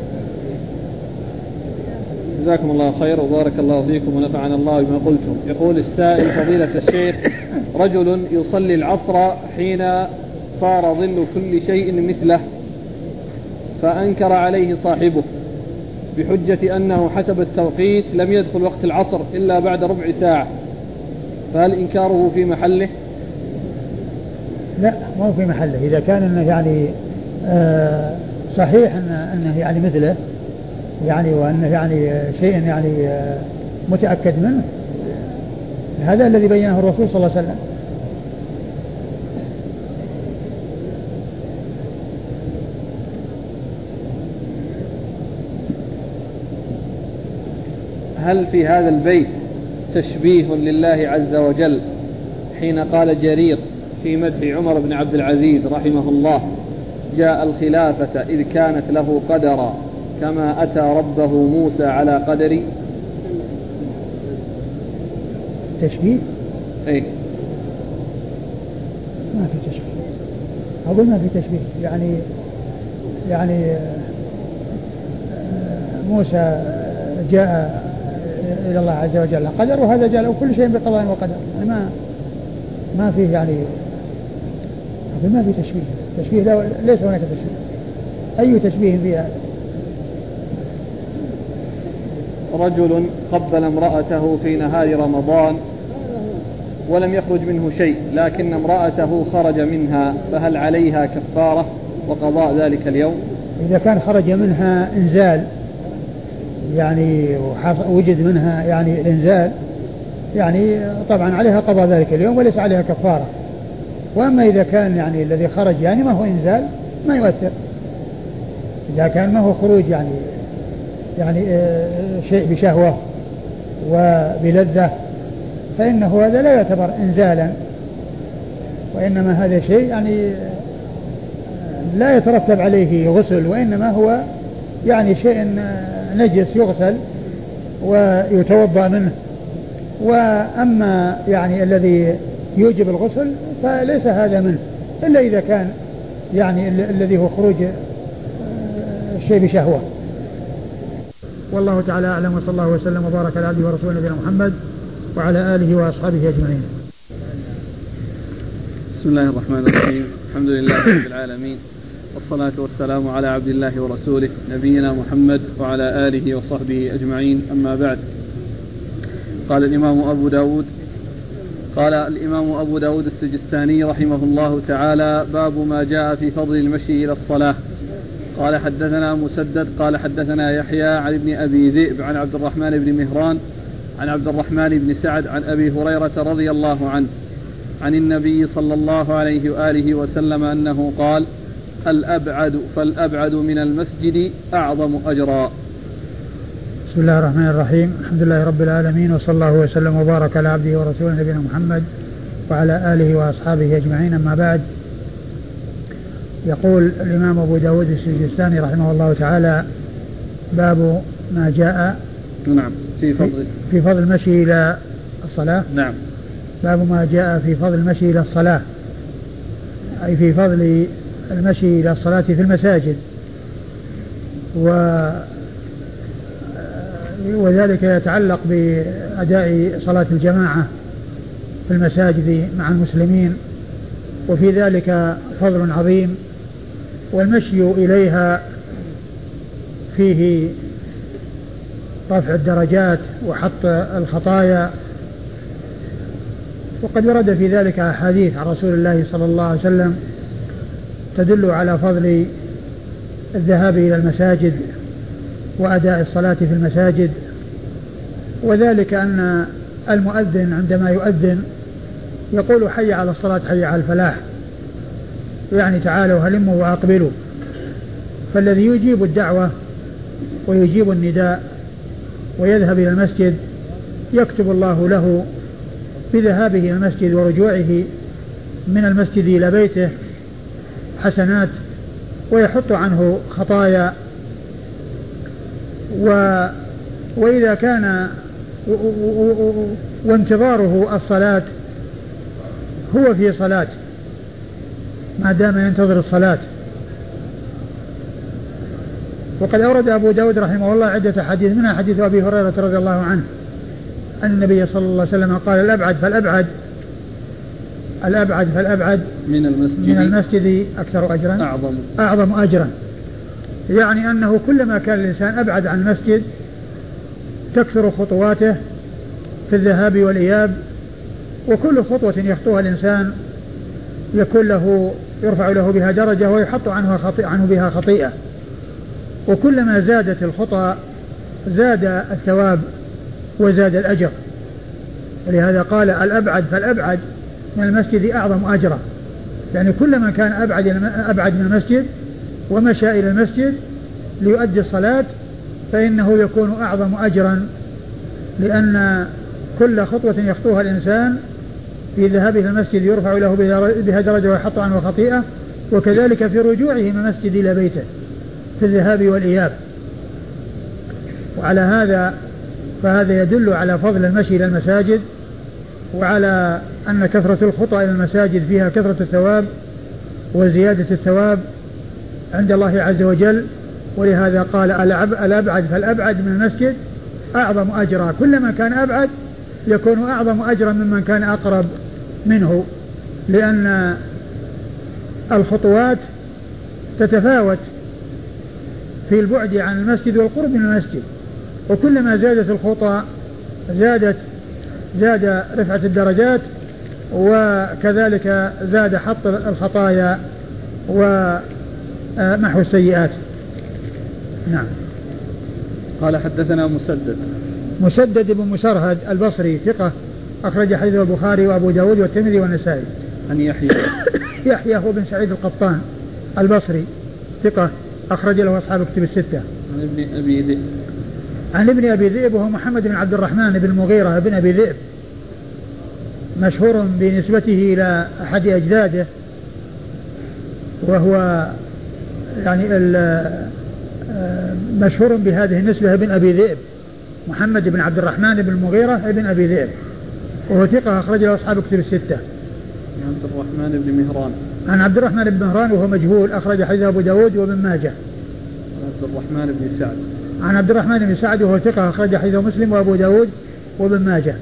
جزاكم الله خير وبارك الله فيكم ونفعنا الله بما قلتم. يقول السائل فضيلة الشيخ رجل يصلي العصر حين صار ظل كل شيء مثله فأنكر عليه صاحبه بحجة أنه حسب التوقيت لم يدخل وقت العصر إلا بعد ربع ساعة. فهل إنكاره في محله؟ لا مو في محله. إذا كان أنه يعني آه صحيح أنه يعني مثله يعني وأنه يعني شيء يعني متأكد منه. هذا الذي بينه الرسول صلى الله عليه وسلم. هل في هذا البيت تشبيه لله عز وجل؟ حين قال جرير في مدح عمر بن عبد العزيز رحمه الله جاء الخلافة إذ كانت له قدرا. كما أتى ربه موسى على قدر. تشبيه؟ أي ما في تشبيه. أقول ما في تشبيه. يعني يعني آه، موسى جاء إلى الله عز وجل قدر وهذا جاء له كل شيء بقضاء وقدر. يعني ما ما فيه يعني ما في تشبيه. تشبيه لا ليس هناك تشبيه. أي تشبيه في هذا رجل قبل امرأته في نهار رمضان ولم يخرج منه شيء لكن امرأته خرج منها فهل عليها كفارة وقضاء ذلك اليوم؟ إذا كان خرج منها إنزال يعني وجد منها يعني الإنزال يعني طبعا عليها قضاء ذلك اليوم وليس عليها كفارة. وأما إذا كان يعني الذي خرج يعني ما هو إنزال ما يؤثر. إذا كان ما هو خروج يعني يعني آه، شيء بشهوة وبلذة فإنه هذا لا يعتبر إنزالا وإنما هذا شيء يعني آه، لا يترتب عليه غسل وإنما هو يعني شيء آه، نجس يغسل ويتوضأ منه. وأما يعني الذي يوجب الغسل فليس هذا منه إلا إذا كان يعني الذي هو خروج الشيء بشهوة. والله تعالى أعلم وصلى الله وسلم وبارك على عبده ورسوله نبينا محمد وعلى آله وأصحابه أجمعين. بسم الله الرحمن الرحيم. الحمد لله رب العالمين والصلاة والسلام على عبد الله ورسوله نبينا محمد وعلى آله وصحبه أجمعين. أما بعد قال الإمام أبو داود قال الإمام أبو داود السجستاني رحمه الله تعالى باب ما جاء في فضل المشي إلى الصلاة. قال حدثنا مسدد قال حدثنا يحيى عن ابن أبي ذئب عن عبد الرحمن بن مهران عن عبد الرحمن بن سعد عن أبي هريرة رضي الله عنه عن النبي صلى الله عليه وآله وسلم أنه قال الأبعد فالأبعد من المسجد أعظم أجرا. بسم الله الرحمن الرحيم. الحمد لله رب العالمين وصلى الله وسلم وبارك على عبده ورسوله نبينا محمد وعلى آله وأصحابه أجمعين. أما بعد يقول الإمام أبو داود السجستاني رحمه الله تعالى باب ما جاء نعم في فضل في فضل المشي إلى الصلاة. نعم. باب ما جاء في فضل المشي إلى الصلاة. أي في فضل المشي إلى الصلاة في المساجد. و وذلك يتعلق بأداء صلاة الجماعة في المساجد مع المسلمين. وفي ذلك فضل عظيم والمشي إليها فيه رفع الدرجات وحط الخطايا. وقد ورد في ذلك أحاديث عن رسول الله صلى الله عليه وسلم تدل على فضل الذهاب إلى المساجد وأداء الصلاة في المساجد. وذلك أن المؤذن عندما يؤذن يقول حي على الصلاة حي على الفلاح. يعني تعالوا هلموا وأقبلوا. فالذي يجيب الدعوة ويجيب النداء ويذهب إلى المسجد يكتب الله له بذهابه إلى المسجد ورجوعه من المسجد إلى بيته حسنات ويحط عنه خطايا. و وإذا كان وانتظاره الصلاة هو في صلاة. ما دام ينتظر الصلاة. وقد أورد أبو داود رحمه الله عدة حديث منها حديث أبي هريرة رضي الله عنه أن النبي صلى الله عليه وسلم قال الأبعد فالأبعد. الأبعد فالأبعد. من المسجد. من المسجد أكثر أجرا. أعظم. أعظم أجرا. يعني أنه كلما كان الإنسان أبعد عن المسجد تكثر خطواته في الذهاب والإياب وكل خطوة يخطوها الإنسان يكون له يرفع له بها درجة ويحط عنها خطيئة عنه بها خطيئة. وكلما زادت الخطى زاد الثواب وزاد الأجر. ولهذا قال الأبعد فالأبعد من المسجد أعظم أجرا يعني كلما كان أبعد أبعد من المسجد ومشى إلى المسجد ليؤدي الصلاة فإنه يكون أعظم أجرا. لأن كل خطوة يخطوها الإنسان في ذهابه إلى المسجد يرفع له بها درجة ويحط عنه خطيئة وكذلك في رجوعه من المسجد إلى بيته في الذهاب والإياب. وعلى هذا فهذا يدل على فضل المشي إلى المساجد وعلى أن كثرة الخطى إلى المساجد فيها كثرة الثواب وزيادة الثواب عند الله عز وجل. ولهذا قال الأبعد فالأبعد من المسجد أعظم أجرا. كلما كان أبعد يكون أعظم أجرا ممن كان أقرب منه لأن الخطوات تتفاوت في البعد عن المسجد والقرب من المسجد. وكلما زادت الخطى زادت زاد رفعة الدرجات وكذلك زاد حط الخطايا ومحو السيئات. نعم. قال حدثنا مسدد. مسدد بن مسرهد البصري ثقة. أخرج حديث البخاري وأبو داود والترمذي والنسائي. عن يحيى. *coughs* يحيى هو بن سعيد القطان البصري ثقة أخرج له أصحاب كتب الستة. عن ابن أبي ذئب. عن ابن أبي ذئب وهو محمد بن عبد الرحمن بن المغيرة بن أبي ذئب. مشهور بنسبته إلى أحد أجداده وهو يعني مشهور بهذه النسبة ابن أبي ذئب محمد بن عبد الرحمن بن المغيرة ابن أبي ذئب. وهو ثقة أخرج له أصحاب كتب الستة. عن عبد الرحمن بن مهران. عن عبد الرحمن بن مهران وهو مجهول أخرج حديث أبو داود وابن ماجه. عن عبد الرحمن بن سعد. عن عبد الرحمن بن سعد وهو ثقة أخرج حديث مسلم وأبو داود وابن ماجه.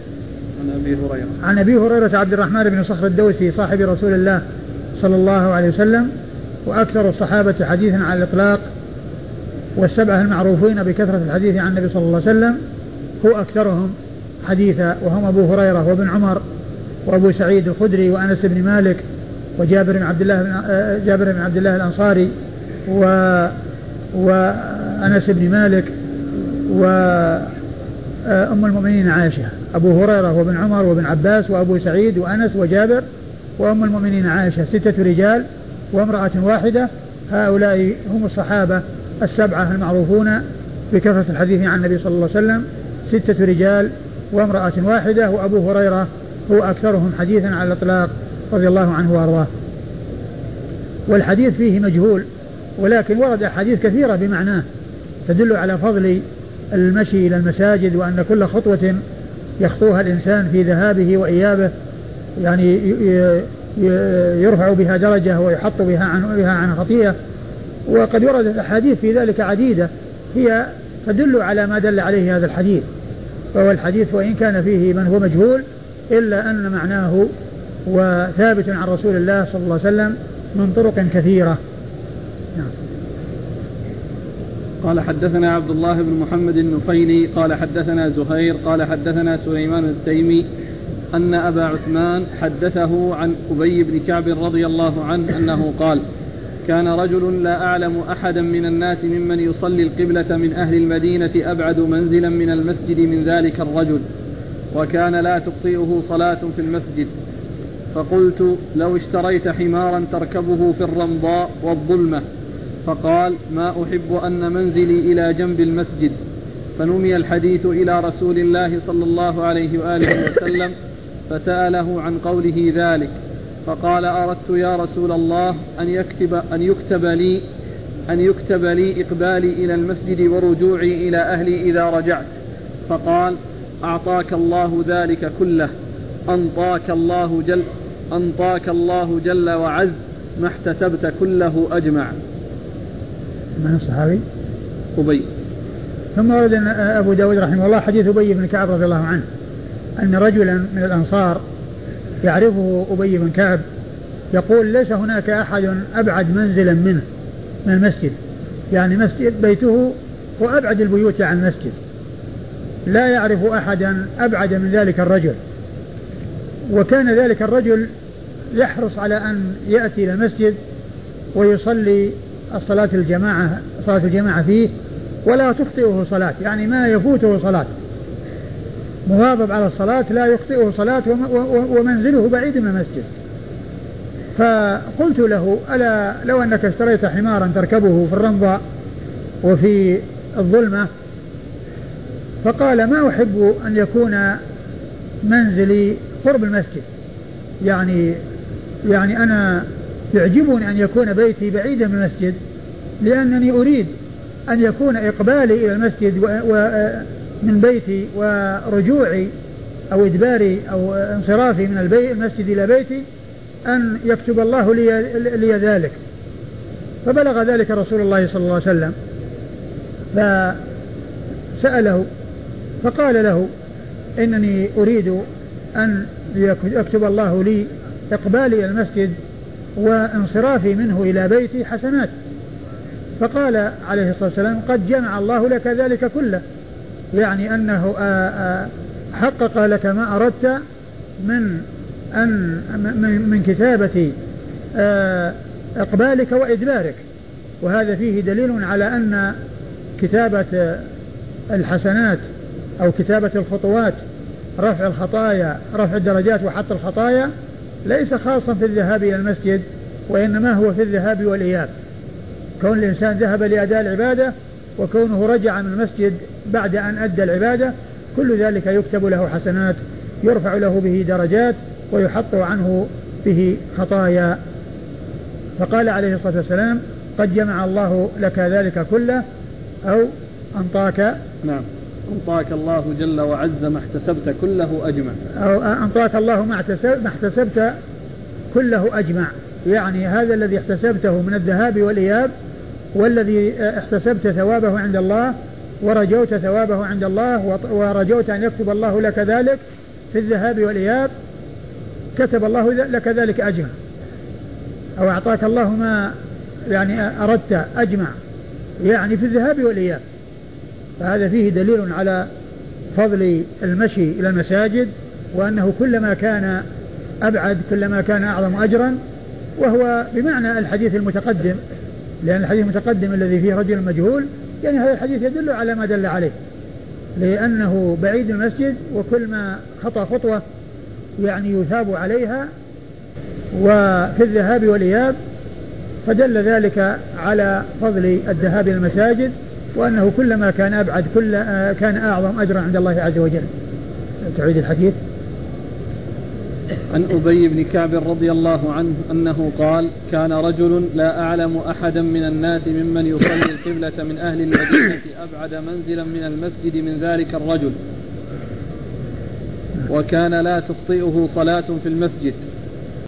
عن أبي هريرة. عن أبي هريرة عبد الرحمن بن صخر الدوسي صاحب رسول الله صلى الله عليه وسلم وأكثر الصحابة حديثا على الإطلاق والسبعة المعروفين بكثرة الحديث عن النبي صلى الله عليه وسلم هو أكثرهم حديثا وهم أبو هريرة وابن عمر وأبو سعيد الخدري وأنس بن مالك وجابر بن عبد الله بن آه، جابر بن عبد الله الأنصاري و وأنس بن مالك و آه، المؤمنين عائشة. أبو هريرة وابن عمر وابن عباس وأبو سعيد وأنس وجابر وأم المؤمنين عائشة. ستة رجال وامرأة واحدة. هؤلاء هم الصحابة السبعة المعروفون بكثرة الحديث عن النبي صلى الله عليه وسلم. ستة رجال وامرأة واحدة وأبو هريرة هو أكثرهم حديثا على الإطلاق رضي الله عنه وأرضاه. والحديث فيه مجهول ولكن ورد أحاديث كثيرة بمعناه تدل على فضل المشي إلى المساجد وأن كل خطوة يخطوها الإنسان في ذهابه وإيابه يعني يرفع بها درجة ويحط بها عن بها عن خطيئة. وقد وردت أحاديث في ذلك عديدة هي تدل على ما دل عليه هذا الحديث. فهو الحديث وإن كان فيه من هو مجهول إلا أن معناه وثابت عن رسول الله صلى الله عليه وسلم من طرق كثيرة نعم. قال حدثنا عبد الله بن محمد النفيلي قال حدثنا زهير قال حدثنا سليمان التيمي أن أبا عثمان حدثه عن أبي بن كعب رضي الله عنه أنه قال كان رجل لا أعلم أحدا من الناس ممن يصلي القبلة من أهل المدينة أبعد منزلا من المسجد من ذلك الرجل وكان لا تخطئه صلاة في المسجد. فقلت لو اشتريت حمارا تركبه في الرمضاء والظلمة. فقال ما أحب أن منزلي إلى جنب المسجد. فنمي الحديث إلى رسول الله صلى الله عليه وآله وسلم فسأله عن قوله ذلك. فقال أردت يا رسول الله أن يكتب أن يكتب لي أن يكتب لي إقبالي إلى المسجد ورجوعي إلى أهلي إذا رجعت. فقال أعطاك الله ذلك كله أنطاك الله جل أنطاك الله جل وعز ما احتسبت كله أجمع. من الصحابي؟ أبي. ثم ورد أبو داود رحمه الله حديث أبي بن كعب رضي الله عنه أن رجلا من الأنصار يعرفه أبي بن كعب يقول ليس هناك أحد أبعد منزلا منه من المسجد. يعني مسجد بيته هو أبعد البيوت عن المسجد. لا يعرف أحدا أبعد من ذلك الرجل. وكان ذلك الرجل يحرص على أن يأتي إلى المسجد ويصلي الصلاة الجماعة صلاة الجماعة فيه ولا تخطئه صلاة يعني ما يفوته صلاة. مواظب على الصلاة لا يخطئه صلاة ومنزله بعيد من المسجد. فقلت له ألا لو أنك اشتريت حمارا تركبه في الرمضاء وفي الظلمة؟ فقال ما أحب أن يكون منزلي قرب المسجد. يعني يعني أنا يعجبني أن يكون بيتي بعيدا من المسجد لأنني أريد أن يكون إقبالي إلى المسجد ومن بيتي ورجوعي أو إدباري أو انصرافي من المسجد إلى بيتي أن يكتب الله لي, لي ذلك. فبلغ ذلك رسول الله صلى الله عليه وسلم. فسأله فقال له إنني أريد أن يكتب الله لي إقبالي المسجد وانصرافي منه إلى بيتي حسنات. فقال عليه الصلاة والسلام قد جمع الله لك ذلك كله. يعني أنه حقق لك ما أردت من أن من كتابة إقبالك وإدبارك. وهذا فيه دليل على أن كتابة الحسنات أو كتابة الخطوات رفع الخطايا رفع الدرجات وحط الخطايا ليس خاصا في الذهاب إلى المسجد وإنما هو في الذهاب والإياب. كون الإنسان ذهب لأداء العبادة وكونه رجع من المسجد بعد أن أدى العبادة كل ذلك يكتب له حسنات يرفع له به درجات ويحط عنه به خطايا. فقال عليه الصلاة والسلام قد جمع الله لك ذلك كله أو أنطاك نعم. أنطاك الله جل وعز ما احتسبت كله أجمع. أو أنطاك الله ما احتسبت كله أجمع. يعني هذا الذي احتسبته من الذهاب والإياب والذي احتسبت ثوابه عند الله ورجوت ثوابه عند الله ورجوت أن يكتب الله لك ذلك في الذهاب والإياب كتب الله لك ذلك أجمع. أو أعطاك الله ما يعني أردت أجمع يعني في الذهاب والإياب. فهذا فيه دليل على فضل المشي إلى المساجد وأنه كلما كان أبعد كلما كان أعظم أجرا وهو بمعنى الحديث المتقدم لأن الحديث المتقدم الذي فيه رجل مجهول يعني هذا الحديث يدل على ما دل عليه. لأنه بعيد المسجد وكل ما خطى خطوة يعني يثاب عليها وفي الذهاب والإياب فدل ذلك على فضل الذهاب إلى المساجد وأنه كلما كان أبعد كل كان أعظم أجرا عند الله عز وجل. تعيد الحديث. عن أبي بن كعب رضي الله عنه أنه قال كان رجل لا أعلم أحدا من الناس ممن يصلي القبلة من أهل المدينة أبعد منزلا من المسجد من ذلك الرجل. وكان لا تخطئه صلاة في المسجد.